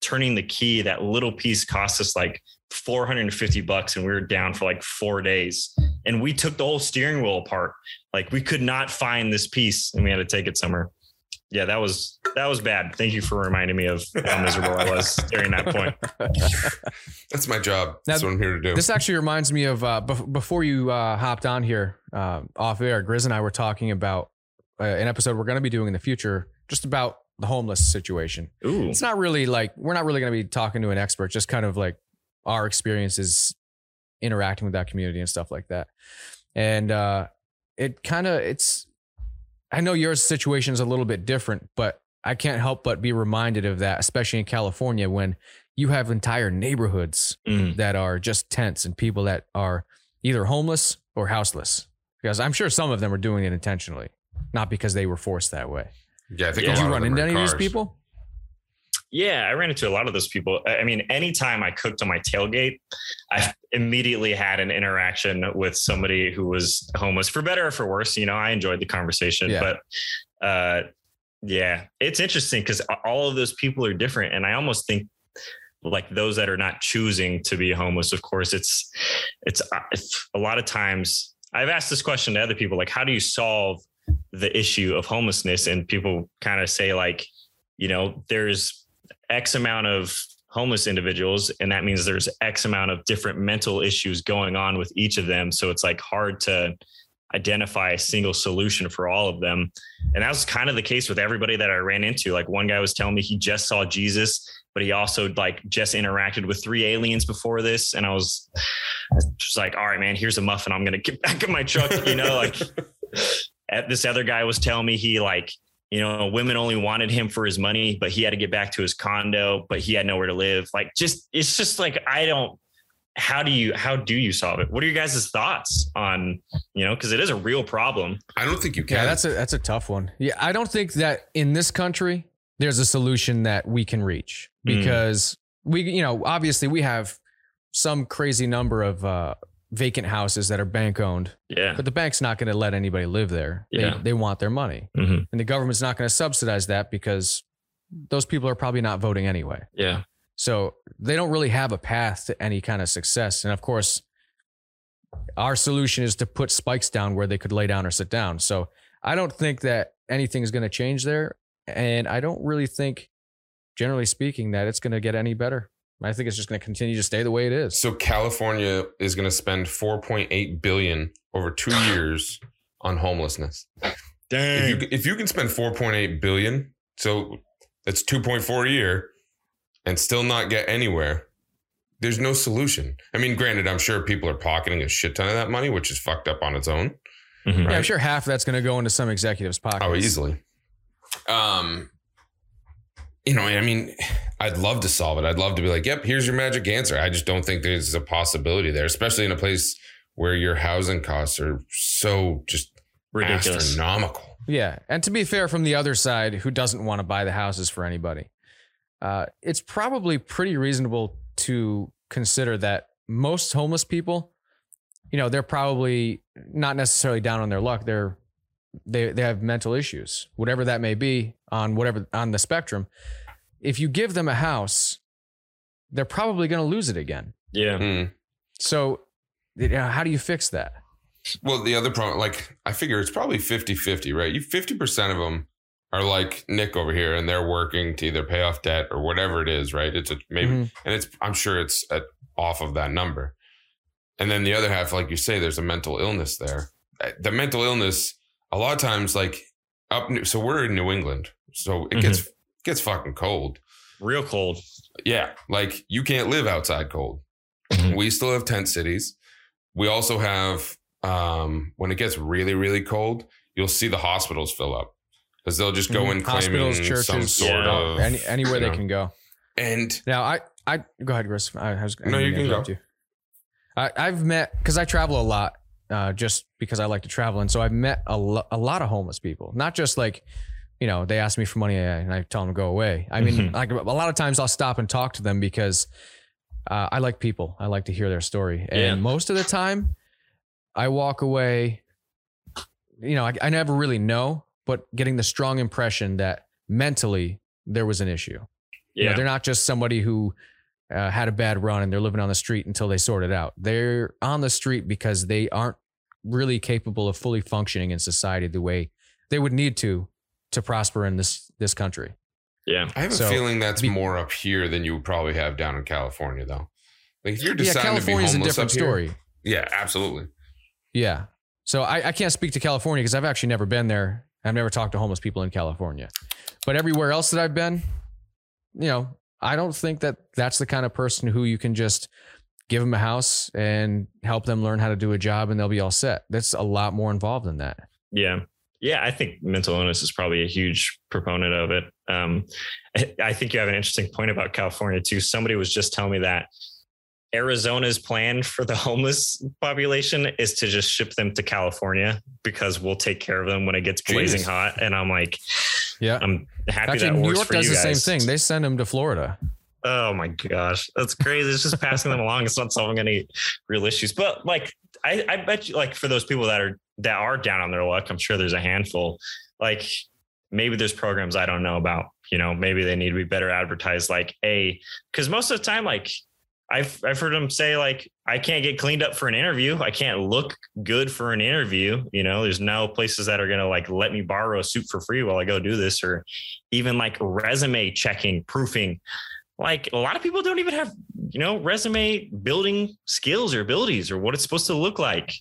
Speaker 3: turning the key, that little piece cost us like 450 bucks and we were down for like four days. And we took the whole steering wheel apart. Like we could not find this piece and we had to take it somewhere. Yeah, that was that was bad. Thank you for reminding me of how miserable I was during that point.
Speaker 1: That's my job.
Speaker 2: Now,
Speaker 1: That's what I'm here to do.
Speaker 2: This actually reminds me of uh, bef- before you uh, hopped on here uh, off air. Grizz and I were talking about uh, an episode we're going to be doing in the future, just about the homeless situation.
Speaker 3: Ooh.
Speaker 2: It's not really like we're not really going to be talking to an expert, just kind of like our experiences interacting with that community and stuff like that. And uh, it kind of it's. I know your situation is a little bit different, but I can't help but be reminded of that, especially in California when you have entire neighborhoods
Speaker 3: Mm.
Speaker 2: that are just tents and people that are either homeless or houseless. Because I'm sure some of them are doing it intentionally, not because they were forced that way.
Speaker 1: yeah, I think
Speaker 3: Yeah.
Speaker 2: Did you run into any of these people?
Speaker 3: Yeah, I ran into a lot of those people. I mean, anytime I cooked on my tailgate, I immediately had an interaction with somebody who was homeless, for better or for worse. You know, I enjoyed the conversation,
Speaker 2: Yeah.
Speaker 3: but uh, yeah, it's interesting because all of those people are different, and I almost think like those that are not choosing to be homeless. Of course, it's it's, uh, it's a lot of times. I've asked this question to other people, like, how do you solve the issue of homelessness? And people kind of say like, you know, there's X amount of homeless individuals, and that means there's X amount of different mental issues going on with each of them. So it's like hard to identify a single solution for all of them. And that was kind of the case with everybody that I ran into. Like one guy was telling me he just saw Jesus, but he also like just interacted with three aliens before this. And I was just like, all right, man, here's a muffin. I'm gonna get back in my truck, you know, like at this other guy was telling me he like you know, women only wanted him for his money, but he had to get back to his condo, but he had nowhere to live. Like, just it's just like I don't. How do you how do you solve it? What are your guys' thoughts on you know because it is a real problem.
Speaker 1: I don't think you can.
Speaker 2: Yeah, that's a that's a tough one. Yeah, I don't think that in this country there's a solution that we can reach
Speaker 3: Mm.
Speaker 2: because we, you know, obviously we have some crazy number of uh, vacant houses that are bank owned,
Speaker 3: Yeah,
Speaker 2: but the bank's not going to let anybody live there. They,
Speaker 3: Yeah.
Speaker 2: they want their money,
Speaker 3: Mhm.
Speaker 2: and the government's not going to subsidize that because those people are probably not voting anyway.
Speaker 3: yeah,
Speaker 2: So they don't really have a path to any kind of success. And of course, our solution is to put spikes down where they could lay down or sit down. So I don't think that anything is going to change there. And I don't really think, generally speaking, that it's going to get any better. I think it's just going to continue to stay the way it is.
Speaker 1: So California is going to spend 4.8 billion over two years on homelessness.
Speaker 3: Dang.
Speaker 1: If you, if you can spend 4.8 billion, so that's 2.4 a year, and still not get anywhere, there's no solution. I mean, granted, I'm sure people are pocketing a shit ton of that money, which is fucked up on its own.
Speaker 3: Mhm.
Speaker 2: Yeah, I'm sure half of that's going to go into some executives' pocket.
Speaker 1: Oh, easily. Um, you know, I mean, I'd love to solve it. I'd love to be like, yep, here's your magic answer. I just don't think there's a possibility there, especially in a place where your housing costs are so just
Speaker 3: Ridiculous.
Speaker 1: astronomical.
Speaker 2: Yeah. And to be fair, from the other side, who doesn't want to buy the houses for anybody, uh, it's probably pretty reasonable to consider that most homeless people, you know, they're probably not necessarily down on their luck. They're they they have mental issues, whatever that may be on whatever on the spectrum. If you give them a house, they're probably going to lose it again.
Speaker 3: Yeah.
Speaker 1: Mm.
Speaker 2: So, you know, how do you fix that?
Speaker 1: Well, the other problem, like, I figure it's probably 50 50, right? You 50% of them are like Nick over here and they're working to either pay off debt or whatever it is, right? It's a maybe,
Speaker 2: Mhm.
Speaker 1: and it's, I'm sure it's at, off of that number. And then the other half, like you say, there's a mental illness there. Uh, The mental illness, a lot of times, like up, so we're in New England, so it gets, gets fucking cold.
Speaker 3: Real cold.
Speaker 1: Yeah. Like you can't live outside cold.
Speaker 3: Mhm.
Speaker 1: We still have tent cities. We also have, um, when it gets really, really cold, you'll see the hospitals fill up because they'll just go
Speaker 2: Mhm.
Speaker 1: in claiming
Speaker 2: Hospitals, churches,
Speaker 1: some sort
Speaker 3: yeah.
Speaker 1: of
Speaker 2: Any, anywhere
Speaker 1: you
Speaker 2: they
Speaker 1: know.
Speaker 2: can go.
Speaker 1: And
Speaker 2: Now, I, I go ahead, Chris. I, I was, I
Speaker 1: No, you can go.
Speaker 2: You. I, I've met because I travel a lot, uh, just because I like to travel, and so I've met a, lo- a lot of homeless people. Not just like, you know, they ask me for money and I tell them to go away. I mean,
Speaker 3: Mhm.
Speaker 2: like a lot of times I'll stop and talk to them because uh, I like people. I like to hear their story, and
Speaker 3: Yeah.
Speaker 2: most of the time, I walk away. You know, I, I never really know, but getting the strong impression that mentally there was an issue. You know,
Speaker 3: Yeah.
Speaker 2: they're not just somebody who uh, had a bad run and they're living on the street until they sort it out. They're on the street because they aren't really capable of fully functioning in society the way they would need to to prosper in this this country.
Speaker 3: yeah.
Speaker 1: I have a feeling that's
Speaker 2: be-
Speaker 1: more up here than you would probably have down in California, though. Like if you're
Speaker 2: yeah,
Speaker 1: deciding
Speaker 2: California's
Speaker 1: to
Speaker 2: a
Speaker 1: be homeless
Speaker 2: different
Speaker 1: up here-
Speaker 2: story.
Speaker 1: yeah, absolutely.
Speaker 2: Yeah. So I, I can't speak to California because I've actually never been there. I've never talked to homeless people in California. But everywhere else that I've been, you know, I don't think that that's the kind of person who you can just give them a house and help them learn how to do a job and they'll be all set. That's a lot more involved than that.
Speaker 3: Yeah. Yeah, I think mental illness is probably a huge proponent of it. Um, I- think you have an interesting point about California too. Somebody was just telling me that Arizona's plan for the homeless population is to just ship them to California because we'll take care of them when it gets blazing
Speaker 1: Jeez.
Speaker 3: hot. And I'm like,
Speaker 2: Yeah.
Speaker 3: I'm happy
Speaker 2: Actually,
Speaker 3: that
Speaker 2: New
Speaker 3: works
Speaker 2: York does the same thing. They send them to Florida.
Speaker 3: Oh my gosh, that's crazy. It's just passing them along. It's not solving any real issues. But like, I, I bet you, like, for those people that are that are down on their luck, I'm sure there's a handful. Like, maybe there's programs I don't know about. You know, maybe they need to be better advertised. Like, a because most of the time, like, I've I've heard them say like, I can't get cleaned up for an interview. I can't look good for an interview. You know, there's no places that are gonna like let me borrow a suit for free while I go do this, or even like resume checking, proofing like a lot of people don't even have you know resume building skills or abilities or what it's supposed to look like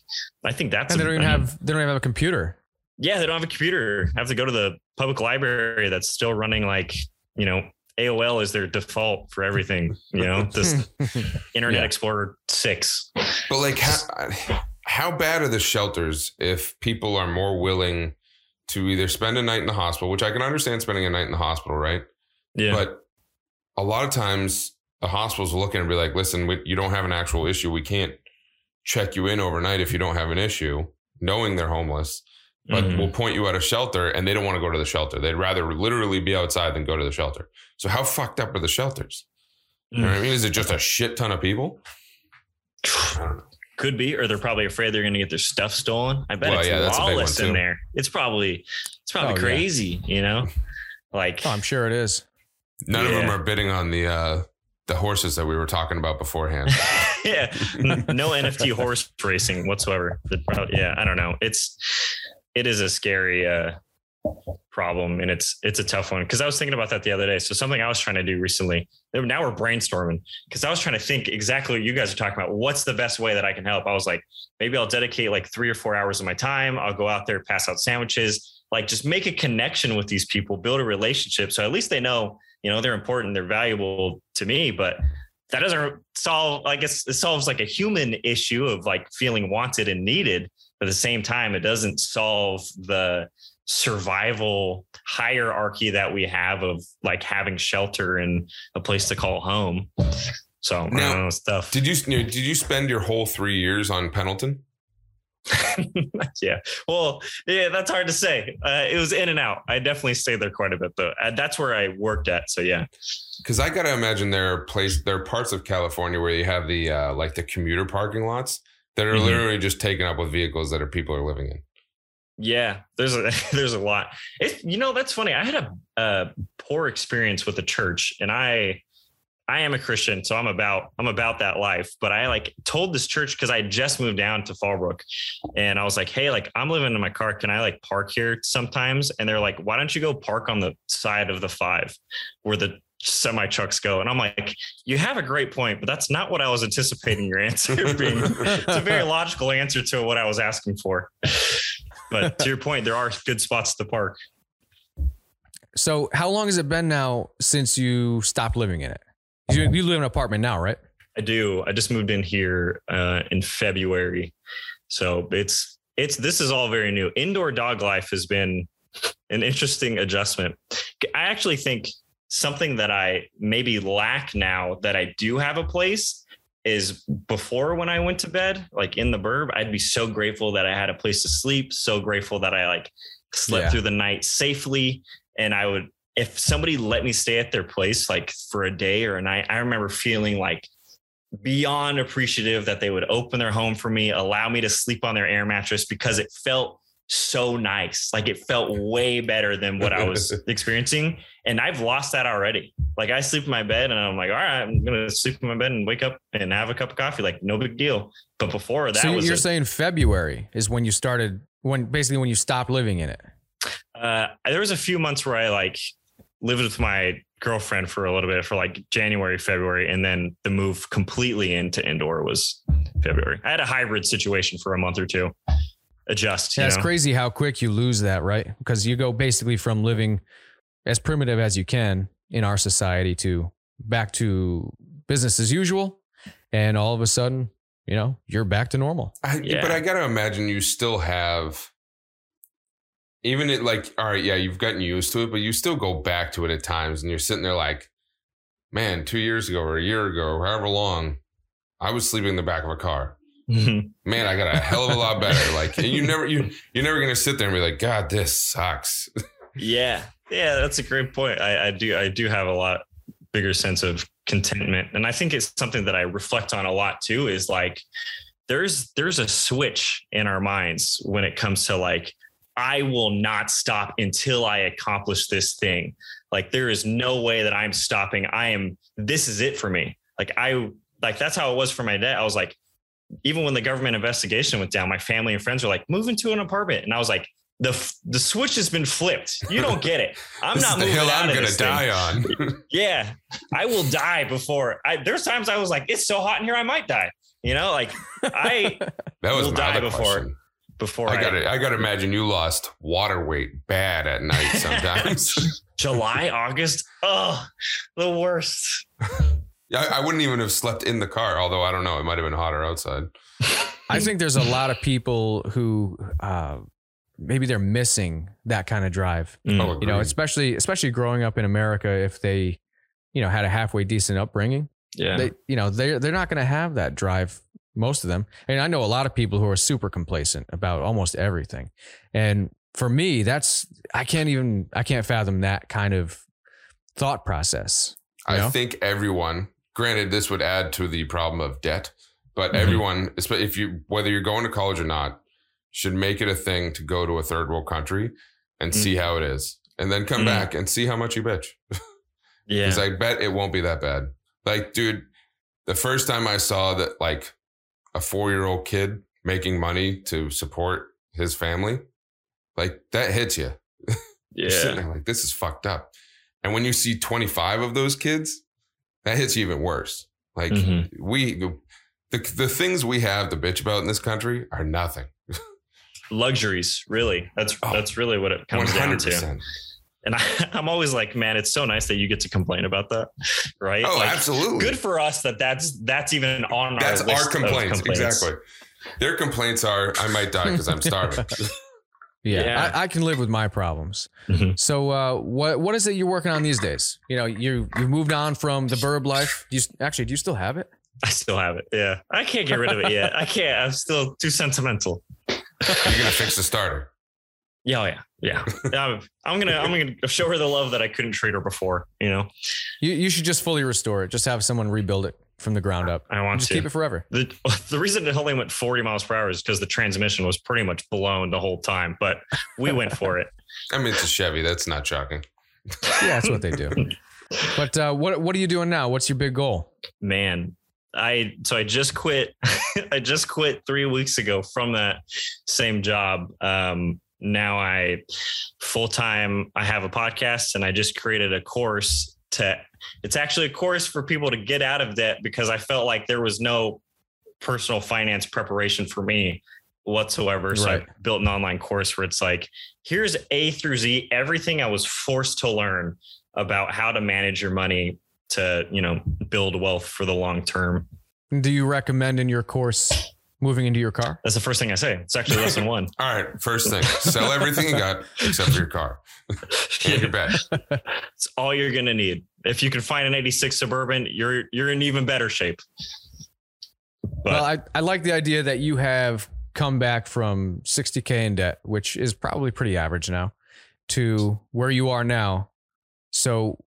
Speaker 3: i think that's
Speaker 2: And they don't even have they don't even have a computer.
Speaker 3: yeah they don't have a computer have to go to the public library that's still running like you know aol is their default for everything you know this hmm. internet
Speaker 2: Yeah.
Speaker 3: explorer 6
Speaker 1: But like, how, how bad are the shelters if people are more willing to either spend a night in the hospital, which I can understand spending a night in the hospital, right?
Speaker 3: yeah
Speaker 1: But a lot of times the hospitals will look at it and be like, listen, we, you don't have an actual issue. We can't check you in overnight if you don't have an issue, knowing they're homeless. But
Speaker 3: Mhm.
Speaker 1: we'll point you at a shelter and they don't want to go to the shelter. They'd rather literally be outside than go to the shelter. So how fucked up are the shelters? You know what I mean? Is it just a shit ton of people? I don't know.
Speaker 3: could be or they're probably afraid they're going to get their stuff stolen i bet
Speaker 1: Well,
Speaker 3: it's
Speaker 1: yeah, that's a big one,
Speaker 3: lawless in there it's probably it's probably
Speaker 2: Oh, yeah.
Speaker 3: crazy you know like
Speaker 2: Oh, I'm sure it is.
Speaker 1: None of them are bidding on the uh the horses that we were talking about beforehand.
Speaker 3: yeah, N- no NFT horse racing whatsoever. The- Yeah, I don't know. It's it is a scary uh, problem, and it's it's a tough one because I was thinking about that the other day. So something I was trying to do recently. Now we're brainstorming because I was trying to think exactly what you guys are talking about. What's the best way that I can help? I was like, maybe I'll dedicate like three or four hours of my time. I'll go out there, pass out sandwiches, like just make a connection with these people, build a relationship. So at least they know, you know, they're important, they're valuable to me, but that doesn't solve, I guess it solves like a human issue of like feeling wanted and needed. But at the same time, it doesn't solve the survival hierarchy that we have of like having shelter and a place to call home. So I don't know, stuff.
Speaker 1: did you did you spend your whole three years on Pendleton?
Speaker 3: yeah. Well, yeah, that's hard to say. Uh, it was in and out. I definitely stayed there quite a bit though. Uh, that's where I worked at. So yeah.
Speaker 1: Because I gotta imagine there are places, there are parts of California where you have the uh, like the commuter parking lots that are
Speaker 3: Mhm.
Speaker 1: literally just taken up with vehicles that are people are living in.
Speaker 3: Yeah, there's a there's a lot. It, you know, that's funny. I had a, a poor experience with the church, and I I am a Christian, so I'm about I'm about that life. But I like told this church because I just moved down to Fallbrook, and I was like, hey, like I'm living in my car. Can I like park here sometimes? And they're like, why don't you go park on the side of the five where the semi trucks go? And I'm like, you have a great point, but that's not what I was anticipating your answer being. It's a very logical answer to what I was asking for. But to your point, there are good spots to park.
Speaker 2: So, how long has it been now since you stopped living in it? You, you live in an apartment now, right?
Speaker 3: I do. I just moved in here uh, in February, so it's it's this is all very new. Indoor dog life has been an interesting adjustment. I actually think something that I maybe lack now that I do have a place is before when I went to bed, like in the burb, I'd be so grateful that I had a place to sleep, so grateful that I like slept
Speaker 2: Yeah.
Speaker 3: through the night safely. And I would, if somebody let me stay at their place like for a day or a night, I remember feeling like beyond appreciative that they would open their home for me, allow me to sleep on their air mattress because it felt so nice. Like it felt way better than what I was experiencing. And I've lost that already. Like I sleep in my bed and I'm like, all right, I'm gonna sleep in my bed and wake up and have a cup of coffee. Like no big deal. But before that
Speaker 2: so you're
Speaker 3: a-
Speaker 2: saying February is when you started, when basically when you stopped living in it.
Speaker 3: uh, there was a few months where I like lived with my girlfriend for a little bit for like January, February, and then the move completely into indoor was February. I had a hybrid situation for a month or two. Adjust.
Speaker 2: Yeah,
Speaker 3: you
Speaker 2: it's
Speaker 3: know?
Speaker 2: crazy how quick you lose that, right? Because you go basically from living as primitive as you can in our society to back to business as usual. And all of a sudden, you know, you're back to normal.
Speaker 1: I,
Speaker 3: Yeah.
Speaker 1: But I gotta imagine you still have, even it like, all right, yeah, you've gotten used to it, but you still go back to it at times, and you're sitting there like, man, two years ago or a year ago, or however long, I was sleeping in the back of a car.
Speaker 3: Mhm.
Speaker 1: Man, I got a hell of a lot better. Like you never, you you're never gonna sit there and be like, God, this sucks.
Speaker 3: yeah. Yeah, that's a great point. I, I do I do have a lot bigger sense of contentment. And I think it's something that I reflect on a lot too, is like there's there's a switch in our minds when it comes to like I will not stop until I accomplish this thing. Like there is no way that I'm stopping. I am this is it for me. Like I like that's how it was for my dad. I was like, even when the government investigation went down, my family and friends were like, move into an apartment. And I was like, the the switch has been flipped. You don't get it. I'm not moving
Speaker 1: hill
Speaker 3: out
Speaker 1: I'm
Speaker 3: of
Speaker 1: gonna
Speaker 3: this thing.
Speaker 1: die on.
Speaker 3: Yeah, I will die before. I, there's times I was like, it's so hot in here, I might die. You know, like I
Speaker 1: that was
Speaker 3: We'll
Speaker 1: my
Speaker 3: die before
Speaker 1: question.
Speaker 3: before
Speaker 1: I
Speaker 3: I,
Speaker 1: got to I got to imagine you lost water weight bad at night sometimes.
Speaker 3: July, August. Oh, the worst.
Speaker 1: I, I wouldn't even have slept in the car, although I don't know, it might have been hotter outside.
Speaker 2: I think there's a lot of people who uh, maybe they're missing that kind of drive.
Speaker 3: Mm.
Speaker 1: Oh,
Speaker 2: You know, especially especially growing up in America, if they, you know, had a halfway decent upbringing,
Speaker 3: yeah.
Speaker 2: they, you know, they they're not going to have that drive. Most of them, and I know a lot of people who are super complacent about almost everything. And for me, that's I can't even I can't fathom that kind of thought process. You
Speaker 1: I
Speaker 2: know?
Speaker 1: think everyone, granted, this would add to the problem of debt, but
Speaker 3: Mhm.
Speaker 1: everyone, if you whether you're going to college or not, should make it a thing to go to a third world country and
Speaker 3: Mm.
Speaker 1: see how it is, and then come
Speaker 3: Mm.
Speaker 1: back and see how much you bitch.
Speaker 3: yeah.
Speaker 1: Because I bet it won't be that bad. Like, dude, the first time I saw that, like, a four year old kid making money to support his family, like, that hits you.
Speaker 3: Yeah.
Speaker 1: like, this is fucked up. And when you see 25 of those kids, that hits you even worse. Like,
Speaker 3: Mhm.
Speaker 1: we, the, the things we have to bitch about in this country are nothing.
Speaker 3: Luxuries, really. That's
Speaker 1: Oh,
Speaker 3: that's really what it comes down to. And I, I'm always like, man, it's so nice that you get to complain about that, right?
Speaker 1: Oh,
Speaker 3: Like,
Speaker 1: absolutely.
Speaker 3: Good for us that that's that's even on
Speaker 1: That's
Speaker 3: our
Speaker 1: our complaints.
Speaker 3: Complaints.
Speaker 1: Exactly. Their complaints are, I might die because I'm starving.
Speaker 2: Yeah,
Speaker 3: Yeah.
Speaker 2: I, I can live with my problems.
Speaker 3: Mhm.
Speaker 2: So, uh, what what is it you're working on these days? You know, you you moved on from the burb life. Do you actually do you still have it?
Speaker 3: I still have it. Yeah, I can't get rid of it yet. I can't. I'm still too sentimental.
Speaker 1: You're gonna fix the starter.
Speaker 3: Yeah, oh, yeah, yeah. I'm, I'm gonna I'm gonna show her the love that I couldn't treat her before. You know,
Speaker 2: You you should just fully restore it. Just have someone rebuild it from the ground up.
Speaker 3: I want
Speaker 2: Just
Speaker 3: to.
Speaker 2: keep it forever.
Speaker 3: the the reason it only went 40 miles per hour is because the transmission was pretty much blown the whole time. But we went for it.
Speaker 1: I mean, it's a Chevy. That's not shocking.
Speaker 2: Yeah, that's what they do. But uh, what what are you doing now? What's your big goal?
Speaker 3: Man, I so I just quit. I just quit three weeks ago from that same job. Um, now I full time. I have a podcast, and I just created a course to. It's actually a course for people to get out of debt because I felt like there was no personal finance preparation for me whatsoever. So
Speaker 2: Right.
Speaker 3: I built an online course where it's like, here's A through Z, everything I was forced to learn about how to manage your money to, you know, build wealth for the long term.
Speaker 2: Do you recommend in your course moving into your car?
Speaker 3: That's the first thing I say. It's actually lesson one.
Speaker 1: All right. First thing, sell everything you got except for your car and your bed.
Speaker 3: It's all you're gonna need. If you can find an 86 suburban, you're you're in even better shape. But
Speaker 2: well, I, I like the idea that you have come back from 60K in debt, which is probably pretty average now, to where you are now. So,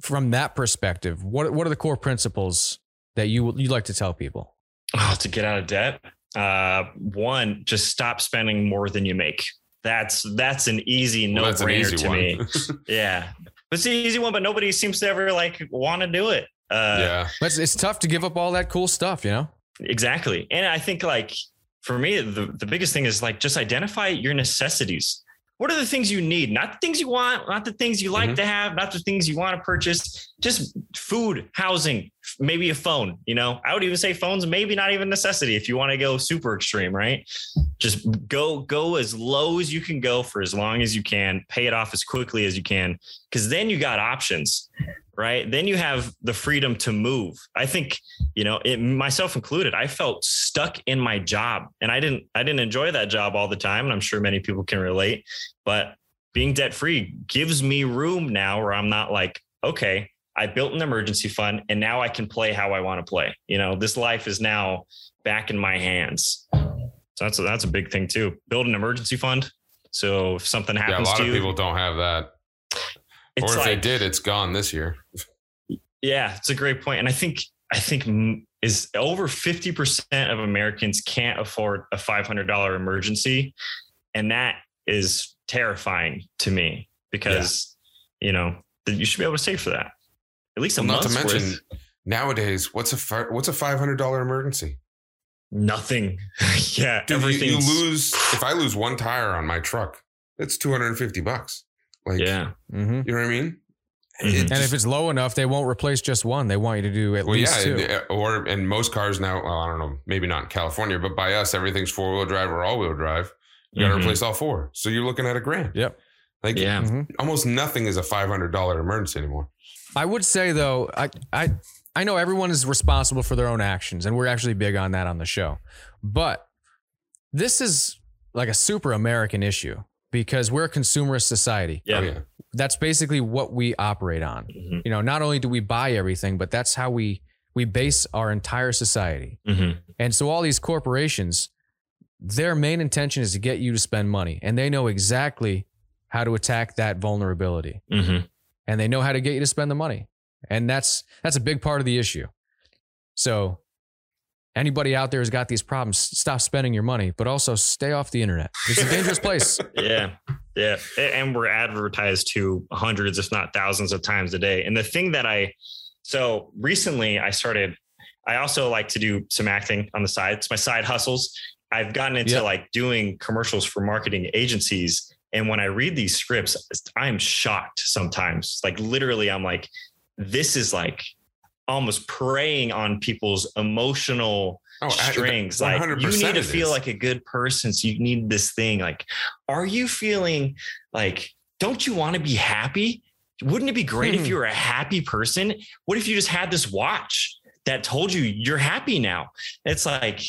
Speaker 2: from that perspective, what, what are the core principles that you you like to tell people?
Speaker 3: Oh, to get out of debt. Uh, one, just stop spending more than you make. That's that's an easy
Speaker 1: Well,
Speaker 3: no brainer
Speaker 1: easy
Speaker 3: to
Speaker 1: one.
Speaker 3: me. Yeah, it's an easy one, but nobody seems to ever like want to do it. Uh,
Speaker 1: yeah.
Speaker 2: But it's, it's tough to give up all that cool stuff, you know?
Speaker 3: exactly. And I think like for me, the the biggest thing is like just identify your necessities. What are the things you need? Not the things you want, not the things you like
Speaker 1: Mhm.
Speaker 3: to have, not the things you want to purchase. Just food, housing, maybe a phone. You know, I would even say phones, maybe not even necessity if you want to go super extreme, right? Just go go as low as you can go for as long as you can. Pay it off as quickly as you can, because then you got options, right? Then you have the freedom to move. I think you know, it, myself included, I felt stuck in my job, and I didn't I didn't enjoy that job all the time, and I'm sure many people can relate. But being debt free gives me room now where I'm not like, okay, I built an emergency fund, and now I can play how I want to play. You know, this life is now back in my hands. So that's a, that's a big thing too. Build an emergency fund. So if something happens
Speaker 1: Yeah. A lot
Speaker 3: to
Speaker 1: of
Speaker 3: you,
Speaker 1: people don't have that.
Speaker 3: It's
Speaker 1: or if
Speaker 3: like,
Speaker 1: they did, it's gone this year.
Speaker 3: Yeah, it's a great point, and I think I think is over fifty percent of Americans can't afford a five hundred dollar emergency, and that is terrifying to me because you know that you should be able to save for that at least a
Speaker 1: Well, not to mention,
Speaker 3: worth.
Speaker 1: nowadays, what's a what's a five hundred dollar emergency?
Speaker 3: Nothing. yeah,
Speaker 1: Dude, you,
Speaker 3: everything.
Speaker 1: you lose if I lose one tire on my truck, it's two hundred and fifty bucks. Like,
Speaker 3: Yeah,
Speaker 2: hmm
Speaker 1: you know what I mean?
Speaker 3: Mhm.
Speaker 2: And
Speaker 1: just-
Speaker 2: if it's low enough, they won't replace just one. They want you to do at
Speaker 1: well,
Speaker 2: least
Speaker 1: yeah,
Speaker 2: two.
Speaker 1: or and most cars now. Well, I don't know, maybe not in California, but by us, everything's four wheel drive or all wheel drive. You got to
Speaker 3: Mhm.
Speaker 1: replace all four, so you're looking at a grand.
Speaker 2: Yep.
Speaker 1: Like,
Speaker 3: yeah.
Speaker 2: Mhm.
Speaker 1: almost nothing is a five hundred dollar emergency anymore.
Speaker 2: I would say though, I I I know everyone is responsible for their own actions, and we're actually big on that on the show. But this is like a super American issue because we're a consumerist society.
Speaker 3: Yeah.
Speaker 1: Oh, yeah.
Speaker 2: That's basically what we operate on.
Speaker 3: Mhm.
Speaker 2: You know, not only do we buy everything, but that's how we we base our entire society.
Speaker 3: Mhm.
Speaker 2: And so all these corporations, their main intention is to get you to spend money, and they know exactly how to attack that vulnerability
Speaker 3: Mhm.
Speaker 2: and they know how to get you to spend the money. And that's that's a big part of the issue. So anybody out there who's got these problems, stop spending your money, but also stay off the internet. It's a dangerous place.
Speaker 3: yeah yeah and we're advertised to hundreds if not thousands of times a day and the thing that i So recently I started, I also like to do some acting on the side. It's my side hustles. I've gotten into
Speaker 2: Yep.
Speaker 3: like doing commercials for marketing agencies. And when I read these scripts, I'm shocked sometimes. Like literally, I'm like, this is like almost preying on people's emotional
Speaker 1: Oh, I-
Speaker 3: strings. Like you need to feel
Speaker 1: is.
Speaker 3: like a good person. So you need this thing. Like, are you feeling like, don't you want to be happy? Wouldn't it be great if
Speaker 2: Hmm.
Speaker 3: you were a happy person? What if you just had this watch that told you you're happy now? It's like,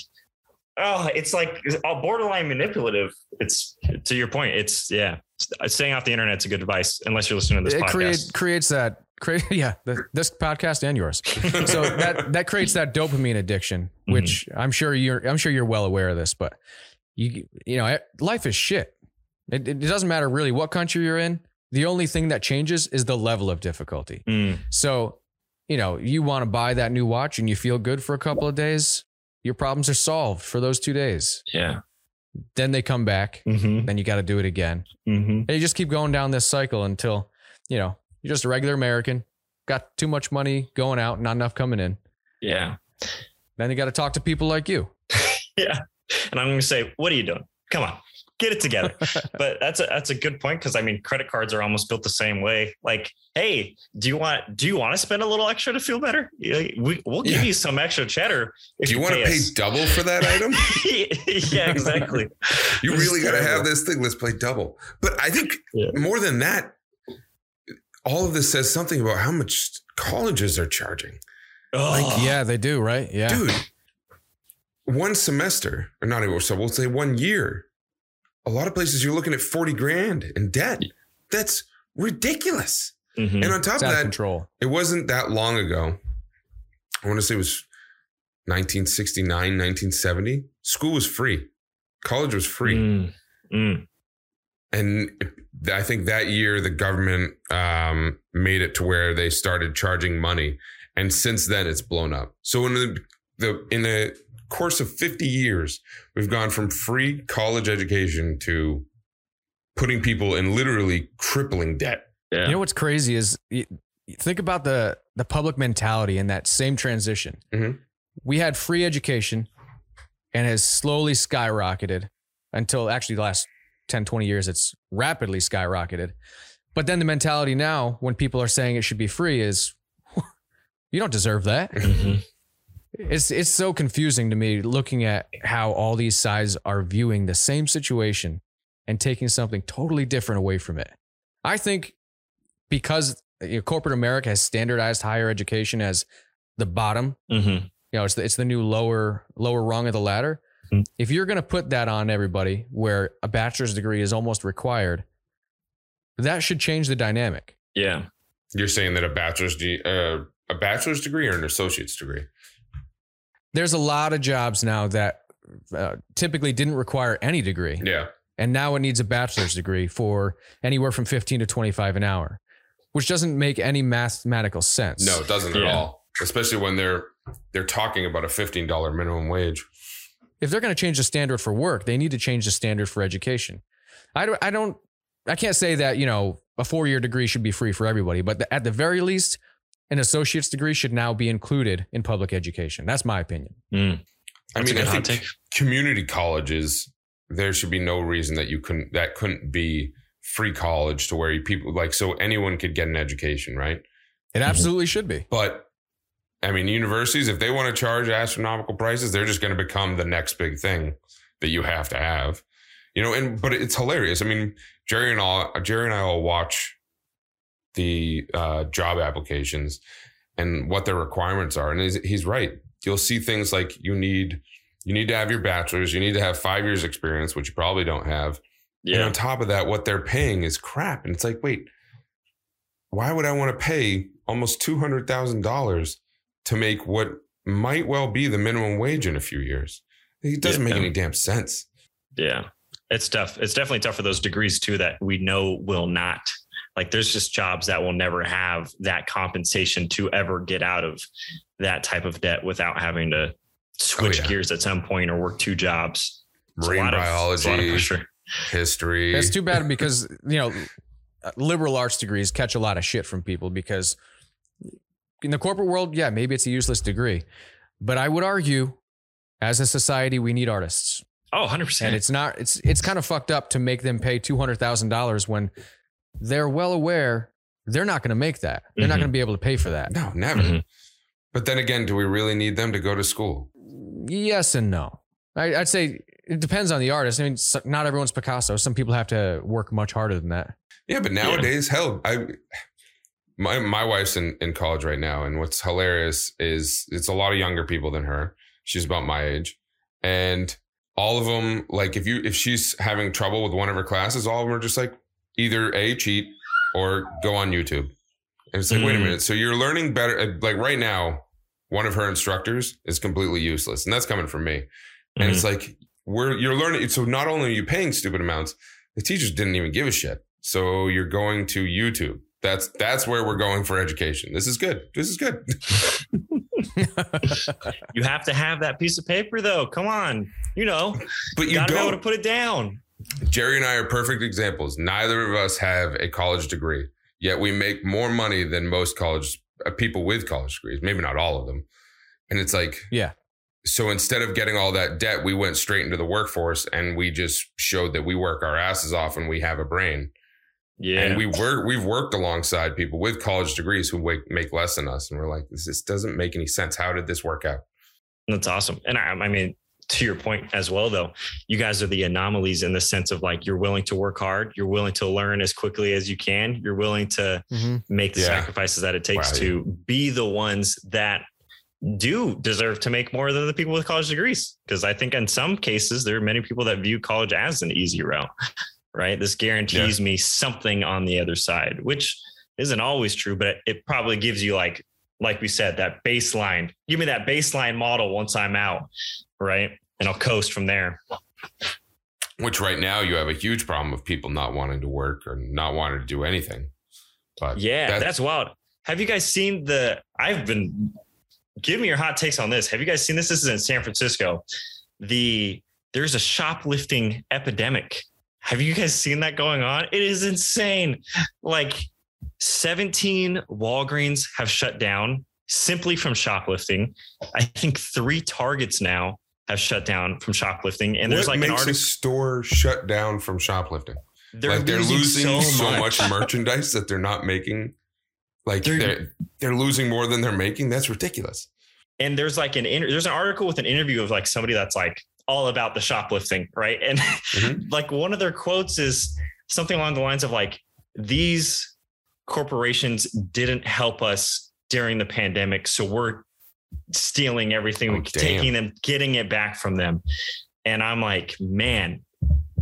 Speaker 3: oh, it's like all borderline manipulative. It's to your point. It's yeah. Staying off the internet's a good advice unless you're listening to this
Speaker 2: it
Speaker 3: podcast.
Speaker 2: create, creates that create yeah the, this podcast and yours. So that that creates that dopamine addiction which i'm sure you're i'm sure you're well aware of this but you you know life is shit. It, it doesn't matter really what country you're in. The only thing that changes is the level of difficulty.
Speaker 3: Mm,
Speaker 2: so you know you want to buy that new watch and you feel good for a couple of days your problems are solved for those two days.
Speaker 3: Yeah.
Speaker 2: then they come back
Speaker 3: Mm-hmm,
Speaker 2: then you got to do it again.
Speaker 3: Mm-hmm.
Speaker 2: and you just keep going down this cycle until, you know, you're just a regular American, got too much money going out, not enough coming in.
Speaker 3: Yeah.
Speaker 2: Then you got to talk to people like you.
Speaker 3: Yeah. And I'm going to say, what are you doing? Come on, get it together. but that's a, that's a good point. Cause I mean, credit cards are almost built the same way. Like, Hey, do you want, do you want to spend a little extra to feel better? We, we'll give
Speaker 1: Yeah.
Speaker 3: you some extra cheddar. If
Speaker 1: Do you want to pay
Speaker 3: us.
Speaker 1: double for that item?
Speaker 3: yeah, exactly.
Speaker 1: You
Speaker 3: This
Speaker 1: really got to
Speaker 3: terrible.
Speaker 1: have this thing. Let's play double. But I think
Speaker 3: Yeah.
Speaker 1: more than that, all of this says something about how much colleges are charging.
Speaker 3: Oh,
Speaker 2: yeah, they do, right? Yeah.
Speaker 1: Dude, one semester, or not even, so we'll say one year, a lot of places you're looking at 40 grand in debt. That's ridiculous.
Speaker 3: Mhm.
Speaker 1: And on top
Speaker 2: It's
Speaker 1: of
Speaker 2: of
Speaker 1: that,
Speaker 2: control.
Speaker 1: it wasn't that long ago. I want to say it was 1969, 1970. School was free, college was free.
Speaker 3: Mm, mm.
Speaker 1: And I think that year the government um, made it to where they started charging money. And since then, it's blown up. So in the, the in the course of 50 years, we've gone from free college education to putting people in literally crippling debt.
Speaker 3: Yeah.
Speaker 2: You know what's crazy is you, you think about the the public mentality in that same transition.
Speaker 1: Mhm.
Speaker 2: We had free education and has slowly skyrocketed until actually the last 10, 20 years, it's rapidly skyrocketed. But then the mentality now, when people are saying it should be free, is you don't deserve that.
Speaker 3: Mhm.
Speaker 2: It's it's so confusing to me looking at how all these sides are viewing the same situation and taking something totally different away from it. I think because you know, corporate America has standardized higher education as the bottom,
Speaker 3: Mhm.
Speaker 2: you know, it's the, it's the new lower lower rung of the ladder.
Speaker 3: Mhm.
Speaker 2: If you're going to put that on everybody, where a bachelor's degree is almost required, that should change the dynamic.
Speaker 3: Yeah.
Speaker 1: You're saying that a bachelor's de- uh, a bachelor's degree or an associate's degree?
Speaker 2: There's a lot of jobs now that uh, typically didn't require any degree.
Speaker 1: Yeah.
Speaker 2: and now it needs a bachelor's degree for anywhere from 15 to 25 an hour which doesn't make any mathematical sense
Speaker 1: No, it doesn't at all. Especially when they're they're talking about a fifteen dollar minimum wage.
Speaker 2: If they're going to change the standard for work they need to change the standard for education i don't i don't i can't say that you know a four-year degree should be free for everybody but the, at the very least an associate's degree should now be included in public education that's my opinion
Speaker 3: Mm.
Speaker 1: I
Speaker 3: That's a
Speaker 1: mean, I think
Speaker 3: take.
Speaker 1: community colleges, there should be no reason that you couldn't that couldn't be free college to where you people like so anyone could get an education, right?
Speaker 2: it absolutely should be
Speaker 1: But I mean, universities, if they want to charge astronomical prices, they're just going to become the next big thing that you have to have. You know, and but it's hilarious. I mean, Jerry and all Jerry and I all watch the uh, job applications and what their requirements are, and he's, he's right. You'll see things like you need you need to have your bachelor's, you need to have five years experience, which you probably don't have. And
Speaker 3: Yeah.
Speaker 1: on top of that, what they're paying is crap. And it's like, wait, why would I want to pay almost two hundred thousand dollars to make what might well be the minimum wage in a few years? It doesn't make any damn sense.
Speaker 3: Yeah. It's tough. It's definitely tough for those degrees too that we know will not. Like there's just jobs that will never have that compensation to ever get out of that type of debt without having to switch
Speaker 1: Oh, yeah.
Speaker 3: gears at some point or work two jobs. It's a
Speaker 1: Marine
Speaker 3: lot of- a lot of
Speaker 1: biology,
Speaker 3: pressure.
Speaker 1: history.
Speaker 2: That's too bad because you know liberal arts degrees catch a lot of shit from people because in the corporate world, yeah, maybe it's a useless degree. But I would argue, as a society, we need artists.
Speaker 3: Oh, 100%.
Speaker 2: And it's not it's it's kind of fucked up to make them pay two hundred thousand dollars when they're well aware they're not going to make that. They're not
Speaker 3: Mhm.
Speaker 2: going to be able to pay for that.
Speaker 1: No, never.
Speaker 3: Mhm.
Speaker 1: But then again, do we really need them to go to school?
Speaker 2: Yes and no. I, I'd say it depends on the artist. I mean, not everyone's Picasso. Some people have to work much harder than that.
Speaker 1: Yeah, but nowadays, hell, I my my wife's in, in college right now, and what's hilarious is it's a lot of younger people than her. She's about my age, and all of them, like if you if she's having trouble with one of her classes, all of them are just like either a cheat or go on YouTube. And it's like, wait a
Speaker 3: Mm.
Speaker 1: minute, so you're learning better. uh, Like right now, one of her instructors is completely useless, and that's coming from me. And it's like we're you're learning. So not only are you paying stupid amounts, the teachers didn't even give a shit. So you're going to YouTube. That's that's where we're going for education. This is good. This is good.
Speaker 3: you have to have that piece of paper, though. Come on. You know,
Speaker 1: But you
Speaker 3: got to be able to put it down.
Speaker 1: Jerry and I are perfect examples. Neither of us have a college degree, yet we make more money than most college uh, people with college degrees. Maybe not all of them. And it's like,
Speaker 2: Yeah.
Speaker 1: So instead of getting all that debt, we went straight into the workforce and we just showed that we work our asses off and we have a brain.
Speaker 3: Yeah.
Speaker 1: And we work, we've worked alongside people with college degrees who wake, make less than us. And we're like, this, this doesn't make any sense. How did this work out?
Speaker 3: That's awesome. And I, I mean, to your point as well, though, you guys are the anomalies in the sense of like you're willing to work hard, you're willing to learn as quickly as you can, you're willing to
Speaker 2: Mhm.
Speaker 3: make the
Speaker 1: Yeah.
Speaker 3: sacrifices that it takes
Speaker 1: Wow.
Speaker 3: to be the ones that do deserve to make more than the people with college degrees. Because I think in some cases, there are many people that view college as an easy route, right? This guarantees me something on the other side, which isn't always true, but it probably gives you like, like we said, that baseline. Give me that baseline model once I'm out, right? And I'll coast from there.
Speaker 1: Which right now you have a huge problem of people not wanting to work or not wanting to do anything. But
Speaker 3: Yeah,
Speaker 1: that-
Speaker 3: that's wild. Have you guys seen the? I've been. Give me your hot takes on this. Have you guys seen this? This is in San Francisco. The there's a shoplifting epidemic. Have you guys seen that going on? It is insane. Like 17 Walgreens have shut down simply from shoplifting. I think three Targets now have shut down from shoplifting. And there's
Speaker 1: what
Speaker 3: like an
Speaker 1: makes a
Speaker 3: article.
Speaker 1: store shut down from shoplifting?
Speaker 3: They're
Speaker 1: like they're
Speaker 3: losing,
Speaker 1: losing,
Speaker 3: so,
Speaker 1: so,
Speaker 3: much.
Speaker 1: much. merchandise that they're not making. Like
Speaker 3: They're-
Speaker 1: they're, they're losing more than they're making. That's ridiculous.
Speaker 3: and there's like an inter- there's an article with an interview of like somebody that's like all about the shoplifting, right? And
Speaker 1: Mhm.
Speaker 3: like one of their quotes is something along the lines of like these corporations didn't help us during the pandemic, so we're stealing everything,
Speaker 1: Oh,
Speaker 3: taking them, getting it back from them. And I'm like, man,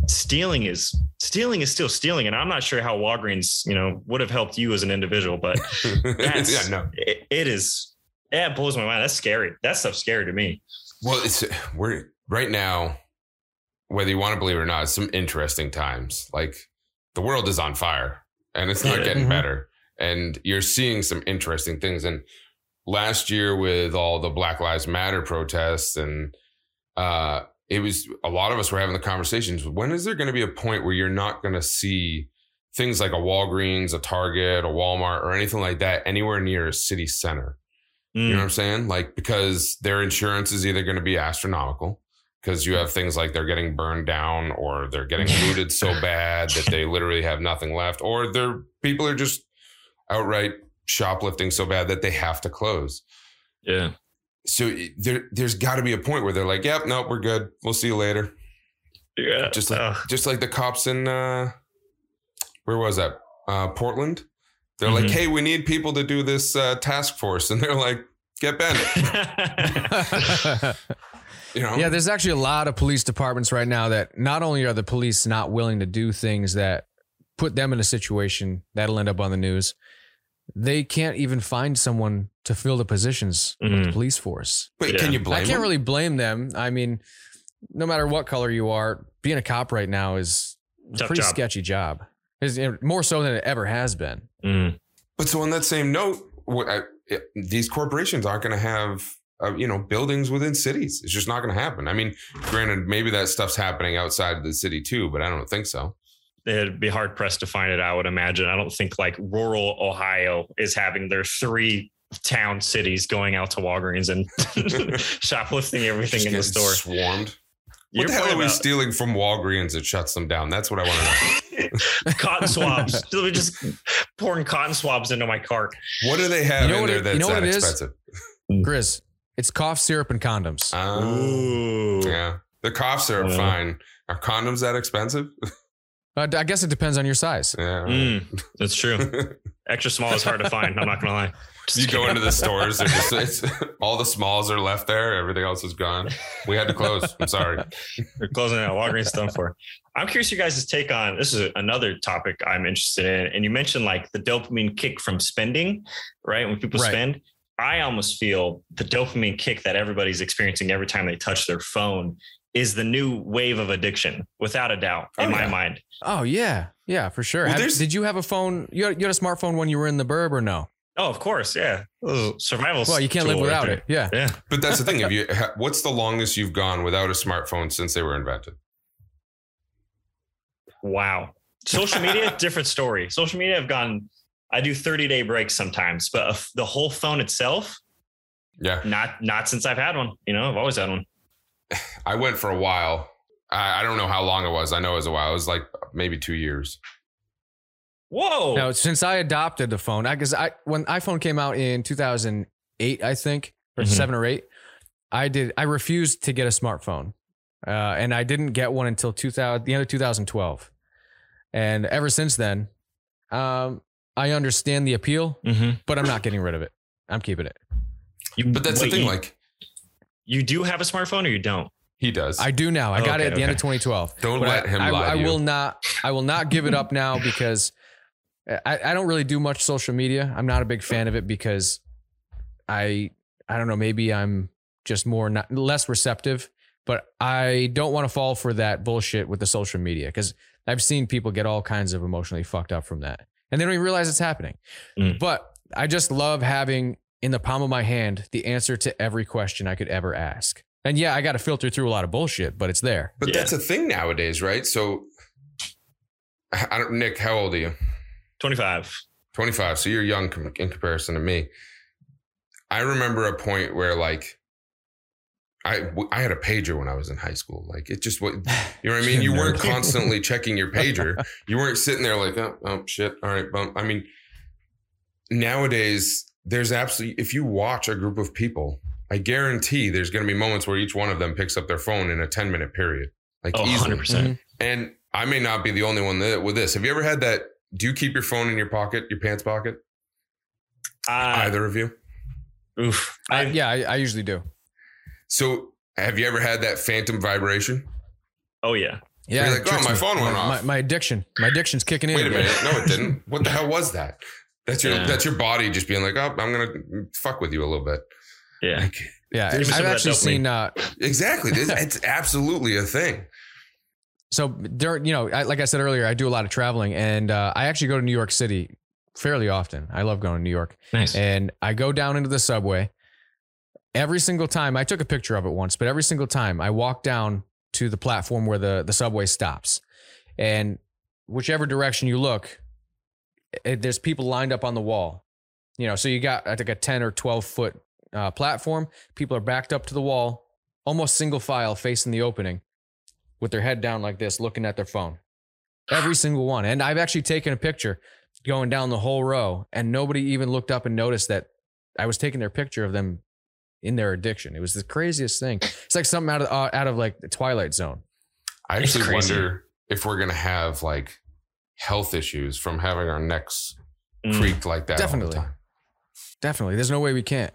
Speaker 3: stealing is stealing is still stealing, and I'm not sure how Walgreens, you know, would have helped you as an individual, but that's
Speaker 1: yeah, no.
Speaker 3: it, it is yeah, it blows my mind. That's scary. That stuff's scary to me.
Speaker 1: Well, it's we're right now, whether you want to believe it or not, it's some interesting times. Like the world is on fire and it's not getting
Speaker 2: Mhm.
Speaker 1: better. And you're seeing some interesting things. And last year with all the Black Lives Matter protests and uh it was a lot of us were having the conversations. When is there going to be a point where you're not going to see things like a Walgreens, a Target, a Walmart, or anything like that anywhere near a city center? You know what I'm saying? Like because their insurance is either going to be astronomical because you have things like they're getting burned down or they're getting looted so bad that they literally have nothing left or their people are just outright shoplifting so bad that they have to close.
Speaker 3: yeah.
Speaker 1: So there there's got to be a point where they're like, "Yep, nope, we're good. We'll see you later."
Speaker 3: Yeah.
Speaker 1: Just like
Speaker 3: Ugh.
Speaker 1: just like the cops in uh where was that? Uh Portland. They're like,
Speaker 3: Mhm.
Speaker 1: "Hey, we need people to do this uh, task force." And they're like, "Get bent." You know?
Speaker 2: Yeah, there's actually a lot of police departments right now that not only are the police not willing to do things that put them in a situation that'll end up on the news, they can't even find someone to fill the positions of the
Speaker 3: Mhm.
Speaker 2: police force.
Speaker 1: But
Speaker 3: Yeah.
Speaker 1: can you blame
Speaker 2: I can't
Speaker 1: them?
Speaker 2: really blame them. I mean, no matter what color you are, being a cop right now is a pretty
Speaker 3: job.
Speaker 2: sketchy job. Is more so than it ever has been.
Speaker 3: Mm.
Speaker 1: But so on that same note, what I, these corporations aren't going to have uh, you know buildings within cities. It's just not going to happen. I mean, granted, maybe that stuff's happening outside of the city too, but I don't think so.
Speaker 3: It'd be hard pressed to find it, I would imagine. I don't think like rural Ohio is having their three town cities going out to Walgreens and shoplifting everything
Speaker 1: Just
Speaker 3: in the store.
Speaker 1: Swarmed.
Speaker 3: Your
Speaker 1: What the hell are we
Speaker 3: about
Speaker 1: stealing from Walgreens that shuts them down? That's what I want to know.
Speaker 3: cotton swabs. They're just pouring cotton swabs into my cart.
Speaker 1: What do they have
Speaker 2: You know
Speaker 1: in there
Speaker 2: it-
Speaker 1: that's
Speaker 2: you know what
Speaker 1: that
Speaker 2: it is?
Speaker 1: expensive?
Speaker 2: Grizz, it's cough syrup and condoms.
Speaker 1: Oh,
Speaker 3: Ooh.
Speaker 1: yeah. The cough syrup,
Speaker 3: Yeah.
Speaker 1: fine. Are condoms that expensive?
Speaker 2: Uh, I guess it depends on your size.
Speaker 1: yeah.
Speaker 3: Mm, that's true. Extra small is hard to find. I'm not gonna lie. Just
Speaker 1: you go into the stores, and just, it's, all the smalls are left there. Everything else is gone. We had to close. I'm sorry.
Speaker 3: They're closing out. Walgreens done for. I'm curious your guys' take on this is another topic I'm interested in. And you mentioned like the dopamine kick from spending, right? When people
Speaker 2: Right.
Speaker 3: spend, I almost feel the dopamine kick that everybody's experiencing every time they touch their phone is the new wave of addiction, without a doubt, oh, in
Speaker 1: Oh,
Speaker 3: my
Speaker 1: yeah.
Speaker 3: mind.
Speaker 2: Oh yeah, yeah, for sure.
Speaker 1: Well,
Speaker 2: Have- did you have a phone? You had, you had a smartphone when you were in the burb or no?
Speaker 3: Oh, of course, yeah. Oh, Survival.
Speaker 2: Well, you can't live
Speaker 3: tool right
Speaker 2: without it. Yeah.
Speaker 3: Yeah.
Speaker 1: But that's the thing. Have you? What's the longest you've gone without a smartphone since they were invented?
Speaker 3: Wow. Social media, different story. Social media, I've gone. I do 30 day breaks sometimes, but the whole phone itself,
Speaker 1: Yeah,
Speaker 3: not not since I've had one. You know, I've always had one.
Speaker 1: I went for a while. I, I don't know how long it was. I know it was a while. It was like maybe two years.
Speaker 3: Whoa.
Speaker 2: No, since I adopted the phone, I because I, when iPhone came out in 2008, I think, or
Speaker 3: Mhm.
Speaker 2: seven or eight, I did. I refused to get a smartphone, uh, and I didn't get one until 2000, the end of 2012. And ever since then, um, I understand the appeal,
Speaker 3: Mhm.
Speaker 2: but I'm not getting rid of it. I'm keeping it.
Speaker 3: You-
Speaker 1: But that's
Speaker 3: wait,
Speaker 1: the thing.
Speaker 3: You,
Speaker 1: Like
Speaker 3: you do have a smartphone or you don't?
Speaker 1: he does.
Speaker 2: I do now. I got
Speaker 3: Okay,
Speaker 2: it at the end of 2012.
Speaker 1: Don't
Speaker 2: But
Speaker 1: let
Speaker 2: I,
Speaker 1: him
Speaker 2: I,
Speaker 1: lie
Speaker 2: I
Speaker 1: to you.
Speaker 2: will not. I will not give it up now because I, I don't really do much social media. I'm not a big fan of it because I I don't know. Maybe I'm just more not less receptive. But I don't want to fall for that bullshit with the social media because I've seen people get all kinds of emotionally fucked up from that, and they don't even realize it's happening.
Speaker 3: Mm.
Speaker 2: But I just love having in the palm of my hand the answer to every question I could ever ask. And yeah, I got to filter through a lot of bullshit, but it's there.
Speaker 1: But
Speaker 3: Yeah.
Speaker 1: that's a thing nowadays, right? So, I don't. Nick, how old are you?
Speaker 3: 25.
Speaker 1: 25 so you're young com- in comparison to me i remember a point where like i w- i had a pager when i was in high school like it just what you know what i mean you weren't constantly checking your pager you weren't sitting there like oh, oh shit all right bump i mean nowadays there's absolutely if you watch a group of people i guarantee there's going to be moments where each one of them picks up their phone in a 10 minute period like
Speaker 3: Oh,
Speaker 1: easily
Speaker 3: 100%.
Speaker 2: Mhm.
Speaker 1: and I may not be the only one that, with this. Have you ever had that? Do you keep your phone in your pocket, your pants pocket?
Speaker 3: Uh,
Speaker 1: Either of you?
Speaker 3: Oof.
Speaker 2: I,
Speaker 3: I,
Speaker 2: yeah, I, I usually do.
Speaker 1: So have you ever had that phantom vibration?
Speaker 3: Oh, yeah.
Speaker 2: Yeah,
Speaker 1: You're like, oh, my phone went
Speaker 2: my,
Speaker 1: off.
Speaker 2: My, my addiction, my addiction's kicking in.
Speaker 1: Wait a
Speaker 2: again.
Speaker 1: minute. No, it didn't. What the hell was that? That's your
Speaker 3: Yeah.
Speaker 1: that's your body just being like, oh, I'm gonna fuck with you a little bit.
Speaker 3: Yeah.
Speaker 1: Like,
Speaker 2: Yeah,
Speaker 3: Give
Speaker 2: I've actually seen. Uh,
Speaker 1: exactly. It's, it's absolutely a thing.
Speaker 2: so during, you know, I, like I said earlier, I do a lot of traveling, and uh, I actually go to New York City fairly often. I love going to New York,
Speaker 3: Nice.
Speaker 2: and I go down into the subway. Every single time, I took a picture of it once, but every single time I walk down to the platform where the the subway stops, and whichever direction you look, it, there's people lined up on the wall. You know, so you got I think a ten or twelve foot uh, platform. People are backed up to the wall, almost single file, facing the opening, with their head down like this, looking at their phone. Every single one, and I've actually taken a picture going down the whole row, and nobody even looked up and noticed that I was taking their picture of them in their addiction. It was the craziest thing. It's like something out of uh, out of like the Twilight Zone.
Speaker 1: I
Speaker 3: It's
Speaker 1: actually
Speaker 3: crazy.
Speaker 1: wonder if we're gonna have like health issues from having our necks
Speaker 3: Mm,
Speaker 1: creaked like that. all the
Speaker 2: Definitely.
Speaker 1: time.
Speaker 2: Definitely, there's no way we can't.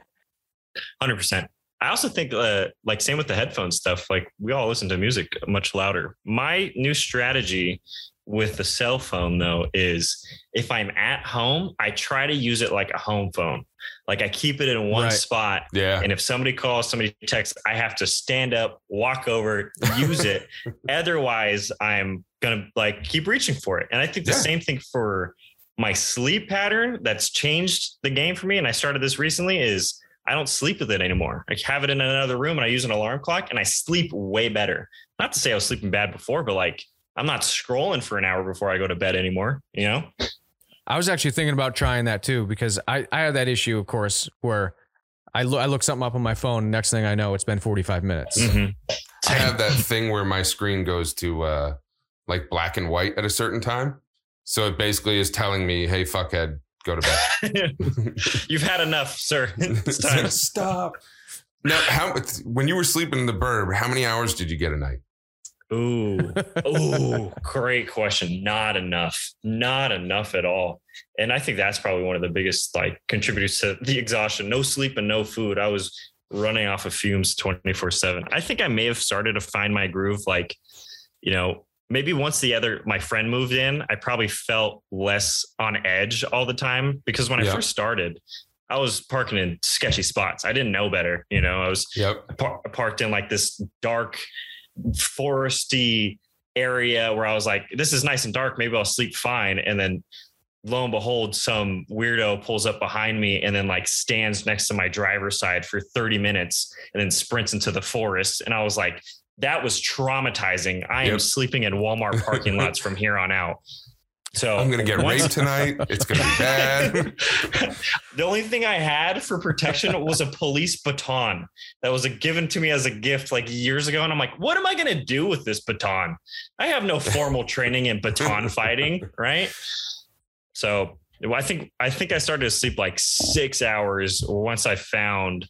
Speaker 3: 100%. I also think, uh, like, same with the headphone stuff, like, we all listen to music much louder. My new strategy with the cell phone, though, is if I'm at home, I try to use it like a home phone. Like, I keep it in one
Speaker 2: Right.
Speaker 3: spot.
Speaker 1: Yeah.
Speaker 3: And if somebody calls, somebody texts, I have to stand up, walk over, use it. Otherwise, I'm gonna like keep reaching for it. And I think the
Speaker 1: Yeah.
Speaker 3: same thing for my sleep pattern that's changed the game for me. And I started this recently is I don't sleep with it anymore. I have it in another room and I use an alarm clock and I sleep way better. Not to say I was sleeping bad before, but like I'm not scrolling for an hour before I go to bed anymore, you know?
Speaker 2: I was actually thinking about trying that too because I, I have that issue, of course, where I, lo- I look something up on my phone. Next thing I know, it's been 45 minutes.
Speaker 3: Mhm.
Speaker 1: I have that thing where my screen goes to uh, like black and white at a certain time. So it basically is telling me, "Hey, fuckhead, go to bed."
Speaker 3: You've had enough, sir. It's time.
Speaker 1: Stop. Now, how when you were sleeping in the burb, how many hours did you get a night?
Speaker 3: Ooh, ooh, great question. Not enough. Not enough at all. And I think that's probably one of the biggest like contributors to the exhaustion. No sleep and no food. I was running off of fumes 24 7. I think I may have started to find my groove like, you know, maybe once the other my friend moved in, I probably felt less on edge all the time because when I first started, I was parking in sketchy spots. I didn't know better. You know, I was
Speaker 1: Yep.
Speaker 3: par- parked in like this dark foresty area where I was like, this is nice and dark. Maybe I'll sleep fine. And then lo and behold, some weirdo pulls up behind me and then like stands next to my driver's side for 30 minutes and then sprints into the forest. And I was like, that was traumatizing. I am sleeping in Walmart parking lots from here on out. So
Speaker 1: I'm gonna get
Speaker 3: once-
Speaker 1: raped tonight. It's gonna be bad.
Speaker 3: the only thing I had for protection was a police baton that was a, given to me as a gift like years ago. And I'm like, what am I going to do with this baton? I have no formal training in baton fighting, right? So I think I think I started to sleep like six hours once I found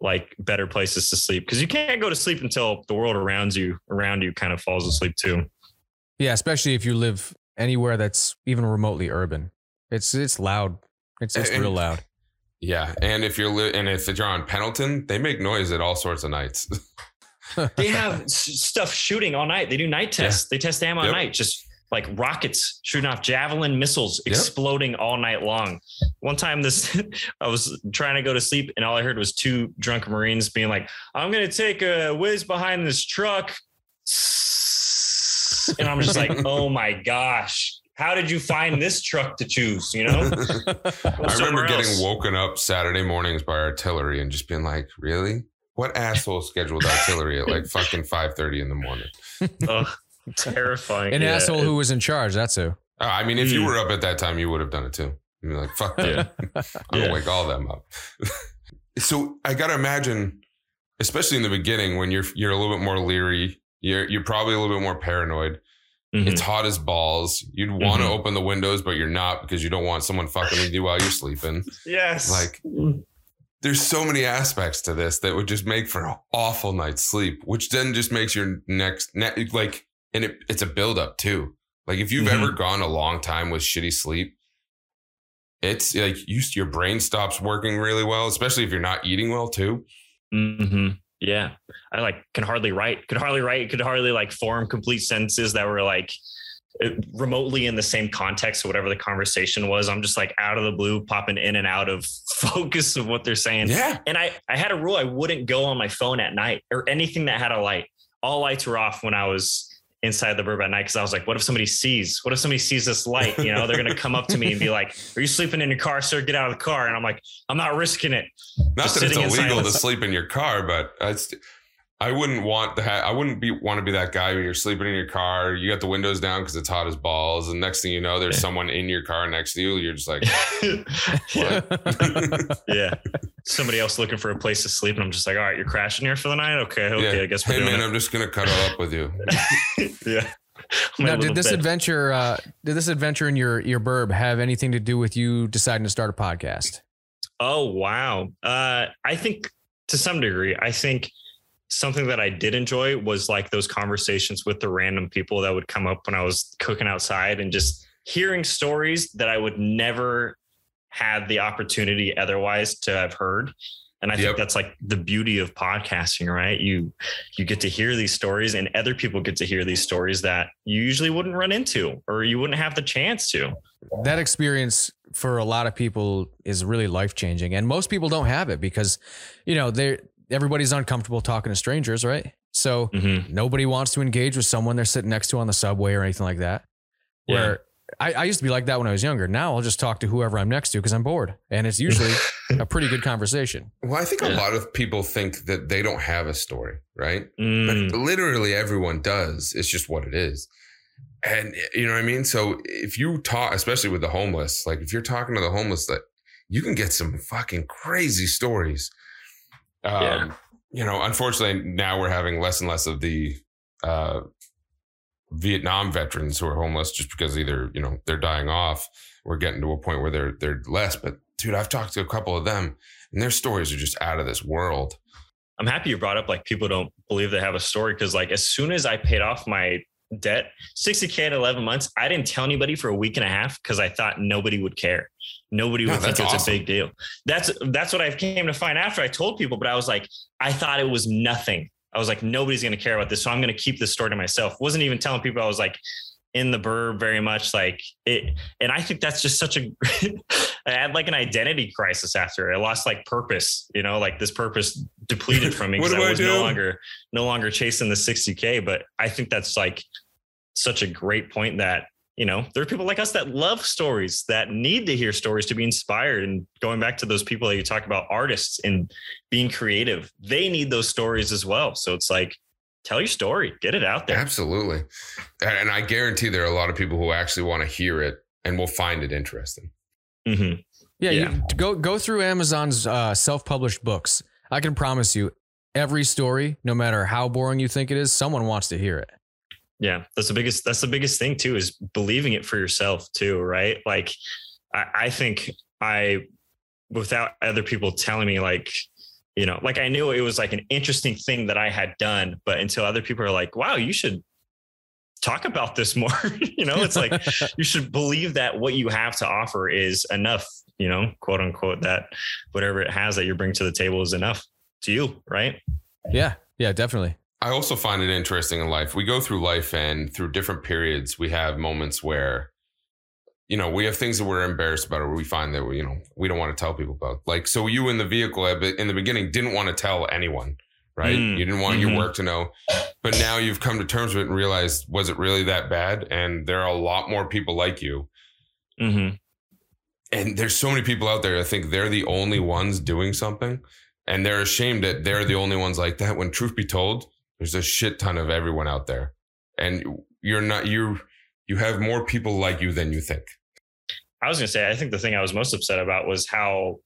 Speaker 3: like better places to sleep because you can't go to sleep until the world around you around you kind of falls asleep too.
Speaker 2: Yeah, especially if you live anywhere that's even remotely urban. It's it's loud. It's it's
Speaker 1: And-
Speaker 2: real loud.
Speaker 1: Yeah, and if you're li- and if you're on Pendleton, they make noise at all sorts of nights.
Speaker 3: they have s- stuff shooting all night. They do night tests. They test ammo
Speaker 1: Yep.
Speaker 3: at night, just like rockets shooting off javelin missiles,
Speaker 1: Yep.
Speaker 3: exploding all night long. One time, this I was trying to go to sleep, and all I heard was two drunk Marines being like, "I'm going to take a whiz behind this truck," and I'm just like, "Oh my gosh." How did you find this truck to choose? You know,
Speaker 1: I remember
Speaker 3: somewhere
Speaker 1: getting
Speaker 3: else.
Speaker 1: woken up Saturday mornings by artillery and just being like, "Really? What asshole scheduled artillery at like fucking five thirty in the morning?"
Speaker 3: Ugh, terrifying.
Speaker 2: An
Speaker 3: Yeah,
Speaker 2: asshole who was in charge. That's who.
Speaker 1: Uh, I mean, if you
Speaker 3: Mm.
Speaker 1: were up at that time, you would have done it too. You'd be like, "Fuck them." I'm
Speaker 3: Yeah.
Speaker 1: gonna wake all them up. so I gotta imagine, especially in the beginning when you're you're a little bit more leery, you're you're probably a little bit more paranoid.
Speaker 3: Mhm.
Speaker 1: It's hot as balls. You'd want to
Speaker 3: Mhm.
Speaker 1: open the windows, but you're not because you don't want someone fucking with you while you're sleeping.
Speaker 3: yes,
Speaker 1: Like, there's so many aspects to this that would just make for an awful night's sleep, which then just makes your next ne- like, and it, it's a buildup too. Like if you've
Speaker 3: Mhm.
Speaker 1: ever gone a long time with shitty sleep, it's like you your brain stops working really well, especially if you're not eating well too.
Speaker 3: hmm Yeah, I like can hardly write, could hardly write, could hardly like form complete sentences that were like uh, remotely in the same context or whatever the conversation was. I'm just like out of the blue, popping in and out of focus of what they're saying.
Speaker 1: Yeah,
Speaker 3: And I, I had a rule I wouldn't go on my phone at night or anything that had a light. All lights were off when I was inside the burb at night because I was like, what if somebody sees? What if somebody sees this light? You know, they're gonna come up to me and be like, Are you sleeping in your car, sir? Get out of the car. And I'm like, I'm not risking it.
Speaker 1: not
Speaker 3: Just
Speaker 1: that it's illegal to sleep in your car, but it's. I wouldn't want to have, I wouldn't be want to be that guy when you're sleeping in your car. You got the windows down because it's hot as balls, and next thing you know, there's someone in your car next to you. You're just like,
Speaker 3: yeah. yeah. Somebody else looking for a place to sleep. And I'm just like, all right, you're crashing here for the night? Okay, okay,
Speaker 1: yeah.
Speaker 3: I guess we're
Speaker 1: hey
Speaker 3: doing
Speaker 1: man,
Speaker 3: it.
Speaker 1: I'm just gonna cuddle up with you.
Speaker 3: yeah. My
Speaker 2: now, did this
Speaker 3: bed.
Speaker 2: adventure, uh, did this adventure in your your burb have anything to do with you deciding to start a podcast?
Speaker 3: Oh wow. Uh, I think to some degree, I think something that I did enjoy was like those conversations with the random people that would come up when I was cooking outside and just hearing stories that I would never have the opportunity otherwise to have heard. And I
Speaker 1: Yep.
Speaker 3: think that's like the beauty of podcasting, right? You you get to hear these stories and other people get to hear these stories that you usually wouldn't run into or you wouldn't have the chance to.
Speaker 2: That experience for a lot of people is really life changing, and most people don't have it because, you know, they everybody's uncomfortable talking to strangers, right? So
Speaker 3: Mhm.
Speaker 2: nobody wants to engage with someone they're sitting next to on the subway or anything like that.
Speaker 3: Yeah.
Speaker 2: Where I, I used to be like that when I was younger. Now I'll just talk to whoever I'm next to because I'm bored, and it's usually a pretty good conversation.
Speaker 1: Well, I think a lot of people think that they don't have a story, right?
Speaker 3: Mm.
Speaker 1: But literally everyone does. It's just what it is. And you know what I mean? So if you talk, especially with the homeless, like if you're talking to the homeless, that you can get some fucking crazy stories. Um,
Speaker 3: Yeah.
Speaker 1: You know, unfortunately, now we're having less and less of the uh, Vietnam veterans who are homeless just because either you know they're dying off. We're getting to a point where they're they're less. But dude, I've talked to a couple of them, and their stories are just out of this world.
Speaker 3: I'm happy you brought up like people don't believe they have a story because like as soon as I paid off my debt, 60k in 11 months, I didn't tell anybody for a week and a half because I thought nobody would care. Nobody
Speaker 1: No,
Speaker 3: would think it's
Speaker 1: awesome.
Speaker 3: a big deal. That's that's what I came to find after I told people, but I was like, I thought it was nothing. I was like, nobody's gonna care about this, so I'm gonna keep this story to myself. Wasn't even telling people I was like in the burb very much like it and i think that's just such a i had like an identity crisis after i lost like purpose you know like this purpose depleted from me because i was no longer no longer chasing the 60k but i think that's like such a great point that you know there are people like us that love stories that need to hear stories to be inspired. And going back to those people that you talk about artists and being creative they need those stories as well. So it's like tell your story get it out there
Speaker 1: Absolutely. And and I guarantee there are a lot of people who actually want to hear it and will find it interesting.
Speaker 3: hmm
Speaker 2: Yeah,
Speaker 3: Yeah.
Speaker 2: You, go go through Amazon's uh, self-published books. I can promise you, every story, no matter how boring you think it is, someone wants to hear it.
Speaker 3: Yeah, that's the biggest. That's the biggest thing too is believing it for yourself too, right? Like, I, I think I, without other people telling me, like, you know, like I knew it was like an interesting thing that I had done, but until other people are like, "Wow, you should talk about this more," you know, it's like you should believe that what you have to offer is enough, you know, quote unquote, that whatever it has that you bring to the table is enough to you, right?
Speaker 2: yeah, yeah, definitely.
Speaker 1: I also find it interesting in life. We go through life and through different periods, we have moments where, you know, we have things that we're embarrassed about or we find that, we, you know, we don't want to tell people about. Like, so you in the vehicle in the beginning didn't want to tell anyone, right?
Speaker 3: Mm,
Speaker 1: You didn't want
Speaker 3: mhm.
Speaker 1: your work to know. But now you've come to terms with it and realized, was it really that bad? And there are a lot more people like you.
Speaker 3: Mm-hmm.
Speaker 1: and there's so many people out there I think they're the only ones doing something and they're ashamed that they're the only ones like that when truth be told there's a shit ton of everyone out there and you're not you you have more people like you than you think
Speaker 3: I was gonna say, I think the thing I was most upset about was how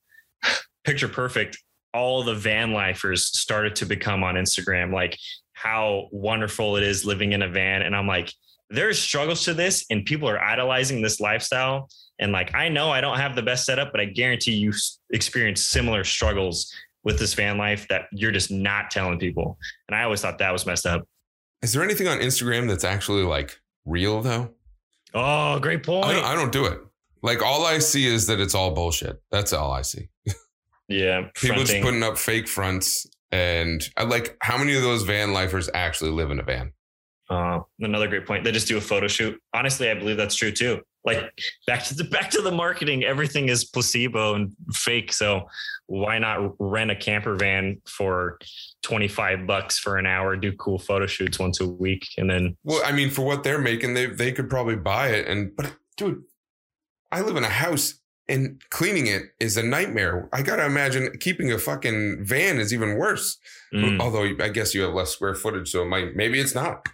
Speaker 3: picture perfect all the van lifers started to become on Instagram, like how wonderful it is living in a van. And I'm like, there's struggles to this, and people are idolizing this lifestyle. And like, I know I don't have the best setup, but I guarantee you experience similar struggles with this van life that you're just not telling people. And I always thought that was messed up.
Speaker 1: is there anything on instagram that's actually like real though
Speaker 3: Oh, great point.
Speaker 1: I don't, I don't do it like all i see is that it's all bullshit that's all i see
Speaker 3: yeah.
Speaker 1: people just putting up fake fronts and I like how many of those van lifers actually live in a van
Speaker 3: Uh, another great point. They just do a photo shoot. Honestly, I believe that's true too. Like back to the back to the marketing, everything is placebo and fake. So why not rent a camper van for 25 bucks for an hour, do cool photo shoots once a week, and then
Speaker 1: Well, I mean, for what they're making, they they could probably buy it. And but dude, I live in a house and cleaning it is a nightmare. I gotta imagine keeping a fucking van is even worse.
Speaker 3: mm,
Speaker 1: Although I guess you have less square footage, so it might maybe it's not.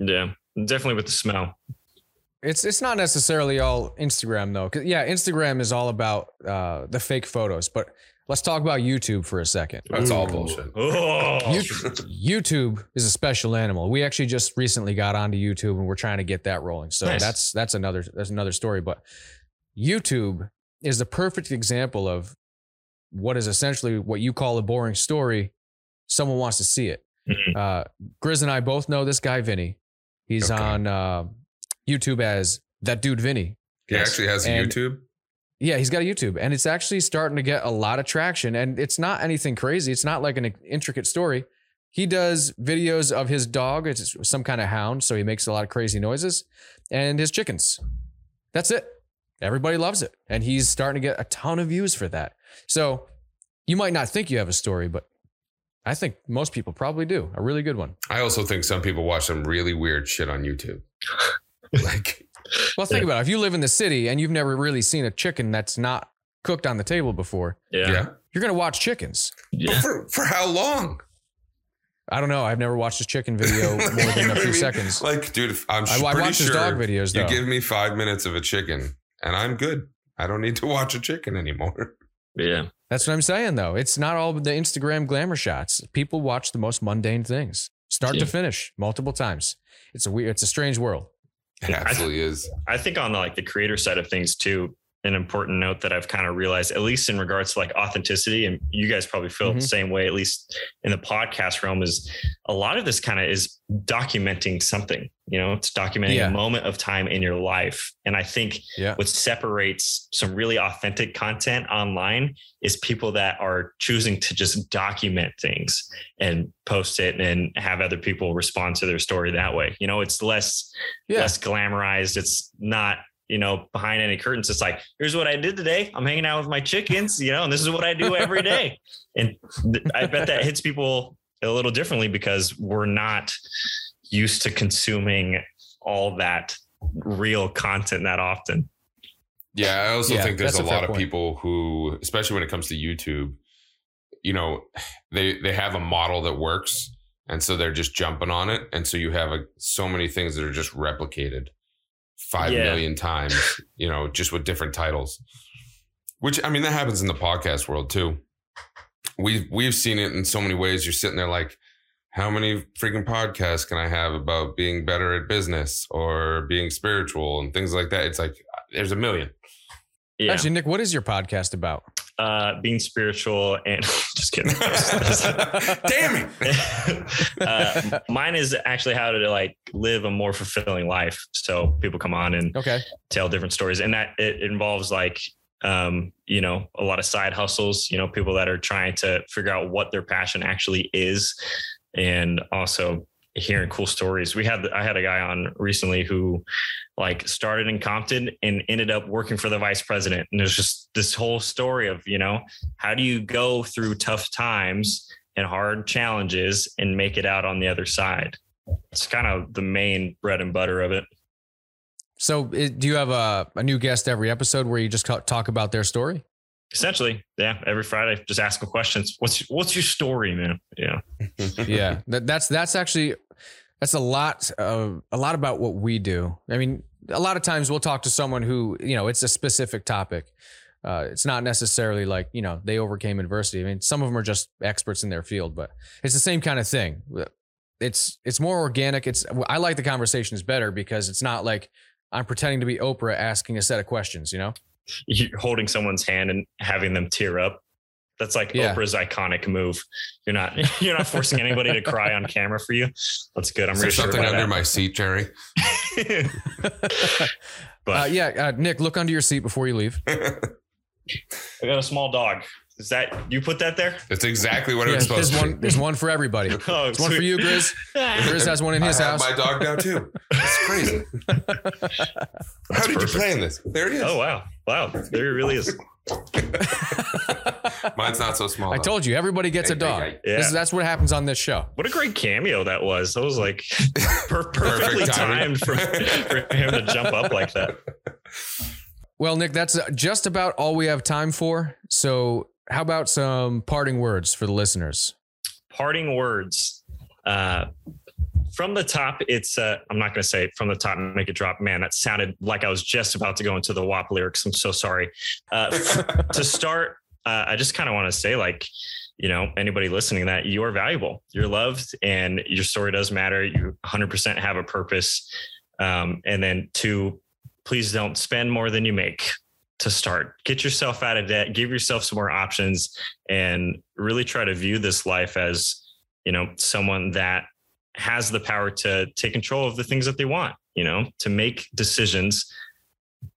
Speaker 3: yeah, definitely with the smell.
Speaker 2: It's it's not necessarily all Instagram though. 'Cause, yeah, Instagram is all about uh, the fake photos, but let's talk about YouTube for a second.
Speaker 1: That's all bullshit.
Speaker 3: Oh,
Speaker 2: YouTube, YouTube is a special animal. We actually just recently got onto YouTube and we're trying to get that rolling. So
Speaker 3: Nice.
Speaker 2: that's that's another that's another story. But YouTube is the perfect example of what is essentially what you call a boring story. Someone wants to see it.
Speaker 3: Mhm.
Speaker 2: Uh, Grizz and I both know this guy Vinny. He's
Speaker 1: Okay.
Speaker 2: on uh, YouTube as that dude Vinny.
Speaker 1: He
Speaker 3: Yes.
Speaker 1: actually has a
Speaker 2: And-
Speaker 1: YouTube.
Speaker 2: Yeah, he's got a YouTube and it's actually starting to get a lot of traction. And it's not anything crazy. It's not like an intricate story. He does videos of his dog. It's some kind of hound. So he makes a lot of crazy noises and his chickens. That's it. Everybody loves it. And he's starting to get a ton of views for that. So you might not think you have a story, but I think most people probably do. A really good one.
Speaker 1: I also think some people watch some really weird shit on YouTube. like
Speaker 2: Well, think
Speaker 3: Yeah.
Speaker 2: about it. If you live in the city and you've never really seen a chicken that's not cooked on the table before,
Speaker 1: yeah.
Speaker 3: yeah,
Speaker 2: you're going to watch chickens.
Speaker 1: But
Speaker 3: yeah.
Speaker 1: for for how long?
Speaker 2: I don't know. I've never watched a chicken video more than a
Speaker 1: You know what I
Speaker 2: few
Speaker 1: mean?
Speaker 2: seconds.
Speaker 1: Like, dude, I'm
Speaker 2: I, I
Speaker 1: pretty
Speaker 2: watch his dog videos
Speaker 1: you give me five minutes of a chicken, and I'm good. I don't need to watch a chicken anymore.
Speaker 3: Yeah.
Speaker 2: That's what I'm saying though. It's not all the Instagram glamour shots. People watch the most mundane things, start
Speaker 3: Yeah.
Speaker 2: to finish, multiple times. It's a weird. It's a strange world.
Speaker 1: It absolutely is.
Speaker 3: I think on the, like the creator side of things too, an important note that I've kind of realized, at least in regards to like authenticity, and you guys probably feel
Speaker 2: Mhm.
Speaker 3: the same way, at least in the podcast realm, is a lot of this kind of is documenting something. You know, it's documenting
Speaker 2: Yeah.
Speaker 3: a moment of time in your life. And I think
Speaker 2: Yeah.
Speaker 3: what separates some really authentic content online is people that are choosing to just document things and post it and have other people respond to their story that way. You know, it's less
Speaker 2: Yeah.
Speaker 3: less glamorized. It's not, you know, behind any curtains. It's like, here's what I did today. I'm hanging out with my chickens, you know, and this is what I do every day. And th- I bet that hits people a little differently because we're not used to consuming all that real content that often.
Speaker 1: Yeah, I also
Speaker 2: Yeah,
Speaker 1: think there's a
Speaker 2: a fair
Speaker 1: lot of
Speaker 2: point.
Speaker 1: people who, especially when it comes to YouTube, you know, they they have a model that works, and so they're just jumping on it, and so you have a, so many things that are just replicated five million
Speaker 3: Yeah.
Speaker 1: times, you know, just with different titles. Which I mean, that happens in the podcast world too. We've we've seen it in so many ways. You're sitting there like, how many freaking podcasts can I have about being better at business or being spiritual and things like that? It's like uh, there's a million.
Speaker 3: Yeah.
Speaker 2: Actually, Nick, what is your podcast about?
Speaker 3: uh, being spiritual and just kidding.
Speaker 1: Damn it.
Speaker 3: uh, mine is actually how to like live a more fulfilling life. So people come on and
Speaker 2: Okay.
Speaker 3: tell different stories, and that it involves like um, you know a lot of side hustles. You know, people that are trying to figure out what their passion actually is, and also hearing cool stories. We had I had a guy on recently who like started in Compton and ended up working for the vice president. And there's just this whole story of, you know, how do you go through tough times and hard challenges and make it out on the other side? It's kind of the main bread and butter of it.
Speaker 2: So, do you have a, a new guest every episode where you just talk about their story?
Speaker 3: Essentially, yeah. Every Friday, just ask them questions. What's what's your story, man? Yeah,
Speaker 2: yeah, that, that's that's actually that's a lot of a lot about what we do. I mean, a lot of times we'll talk to someone who you know it's a specific topic. Uh, it's not necessarily like you know they overcame adversity. I mean, some of them are just experts in their field, but it's the same kind of thing. It's it's more organic. It's I like the conversations better because it's not like I'm pretending to be Oprah asking a set of questions. You know?
Speaker 3: you're holding someone's hand and having them tear up. That's like
Speaker 2: Yeah.
Speaker 3: Oprah's iconic move. You're not you're not forcing anybody to cry on camera for you. That's good. I'm
Speaker 1: Is there something
Speaker 3: by
Speaker 1: under my seat, Jerry?
Speaker 3: but
Speaker 2: Uh, yeah, uh, Nick, look under your seat before you leave.
Speaker 3: I got a small dog. Is that you put that there?
Speaker 1: That's exactly what
Speaker 2: Yeah,
Speaker 1: it's supposed
Speaker 2: there's
Speaker 1: to
Speaker 2: one.
Speaker 1: be.
Speaker 2: There's one for everybody. There's
Speaker 3: Oh,
Speaker 2: one for you, Grizz. Grizz has one in his
Speaker 1: I have
Speaker 2: house.
Speaker 1: my dog now too. It's crazy. How did you play in this? There it is.
Speaker 3: Oh wow, wow! There it really is.
Speaker 1: Mine's not so small.
Speaker 2: I
Speaker 1: though.
Speaker 2: told you, everybody gets a
Speaker 1: Hey, hey,
Speaker 2: dog.
Speaker 1: hey.
Speaker 3: Yeah.
Speaker 2: This, that's what happens on this show.
Speaker 3: What a great cameo that was. That was like per- perfectly
Speaker 1: Perfect
Speaker 3: timed for, for him to jump up like that.
Speaker 2: Well, Nick, that's uh, just about all we have time for. So, how about some parting words for the listeners?
Speaker 3: Parting words. Uh, from the top, it's uh, I'm not going to say from the top and make it drop. Man, that sounded like I was just about to go into the WAP lyrics. I'm so sorry. Uh, to start, uh, I just kind of want to say, like, you know, anybody listening, that you are valuable, you're loved, and your story does matter. You 100% have a purpose. Um, and then two, please don't spend more than you make to start. Get yourself out of debt, give yourself some more options, and really try to view this life as, you know, someone that has the power to take control of the things that they want, you know, to make decisions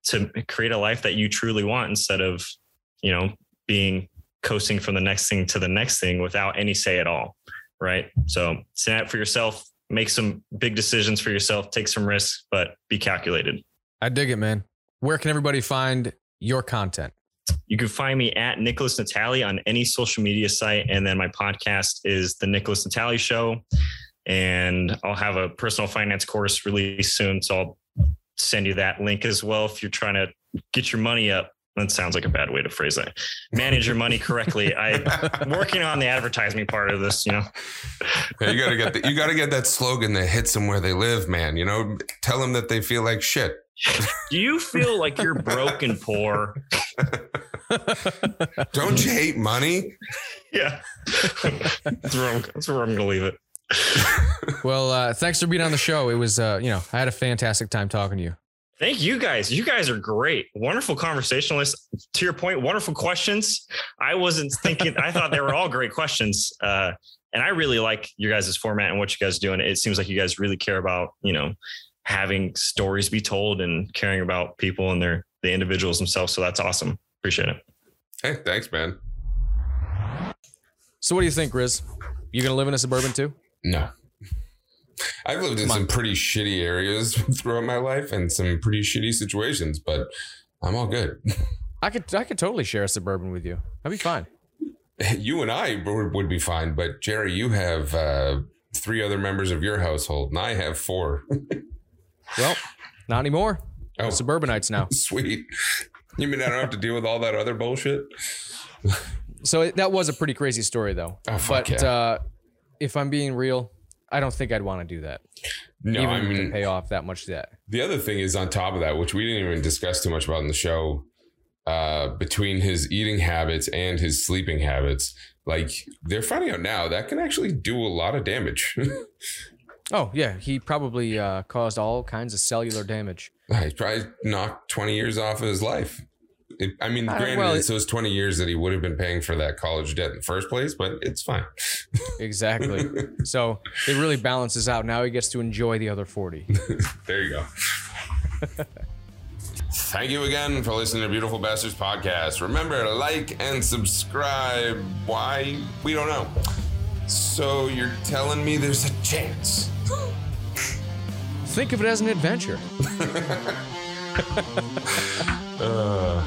Speaker 3: to create a life that you truly want instead of, you know, being coasting from the next thing to the next thing without any say at all. Right. So stand up for yourself, make some big decisions for yourself, take some risks, but be calculated.
Speaker 2: I dig it, man. Where can everybody find your content?
Speaker 3: You can find me at Nicholas Natali on any social media site. And then my podcast is The Nicholas Natali Show. And I'll have a personal finance course released soon. So I'll send you that link as well if you're trying to get your money up that sounds like a bad way to phrase that. Manage your money correctly. I'm working on the advertising part of this. You know,
Speaker 1: Yeah, you gotta get the, you gotta get that slogan that hits them where they live, man. You know, tell them that they feel like shit.
Speaker 3: do you feel like you're broke and poor?
Speaker 1: Don't you hate money?
Speaker 3: Yeah, that's where I'm, that's where I'm gonna leave it.
Speaker 2: Well, uh, thanks for being on the show. It was, uh, you know, I had a fantastic time talking to you.
Speaker 3: Thank you guys. You guys are great. Wonderful conversationalists. To your point, wonderful questions. I wasn't thinking, I thought they were all great questions. Uh, and I really like your guys' format and what you guys are doing. It seems like you guys really care about, you know, having stories be told and caring about people and their the individuals themselves. So that's awesome. Appreciate it.
Speaker 1: Hey, thanks, man.
Speaker 2: So, what do you think, Riz? You gonna live in a suburban too?
Speaker 1: No. I've lived in some pretty shitty areas throughout my life and some pretty shitty situations, but I'm all good.
Speaker 2: I could, I could totally share a suburban with you. I'd be fine.
Speaker 1: You and I would be fine, but Jerry, you have uh, three other members of your household, and I have four.
Speaker 2: Well, not anymore.
Speaker 1: Oh,
Speaker 2: Suburbanites now.
Speaker 1: sweet. You mean I don't have to deal with all that other bullshit?
Speaker 2: So it, that was a pretty crazy story, though.
Speaker 1: Oh, fuck
Speaker 2: but
Speaker 1: yeah.
Speaker 2: uh, if I'm being real, I don't think I'd want to do that,
Speaker 1: No,
Speaker 2: even
Speaker 1: I
Speaker 2: to
Speaker 1: mean,
Speaker 2: pay off that much debt.
Speaker 1: The other thing is on top of that, which we didn't even discuss too much about in the show, uh, between his eating habits and his sleeping habits, like they're finding out now that can actually do a lot of damage.
Speaker 2: Oh yeah, he probably uh, caused all kinds of cellular damage.
Speaker 1: He probably knocked 20 years off of his life. It, I mean,
Speaker 2: Uh,
Speaker 1: granted,
Speaker 2: well,
Speaker 1: it's those 20 years that he would have been paying for that college debt in the first place, but it's fine.
Speaker 2: Exactly. so it really balances out. Now he gets to enjoy the other forty.
Speaker 1: There you go. Thank you again for listening to Beautiful Bastards Podcast. Remember to like and subscribe. Why? We don't know. So you're telling me there's a chance?
Speaker 2: Think of it as an adventure.
Speaker 1: Uh,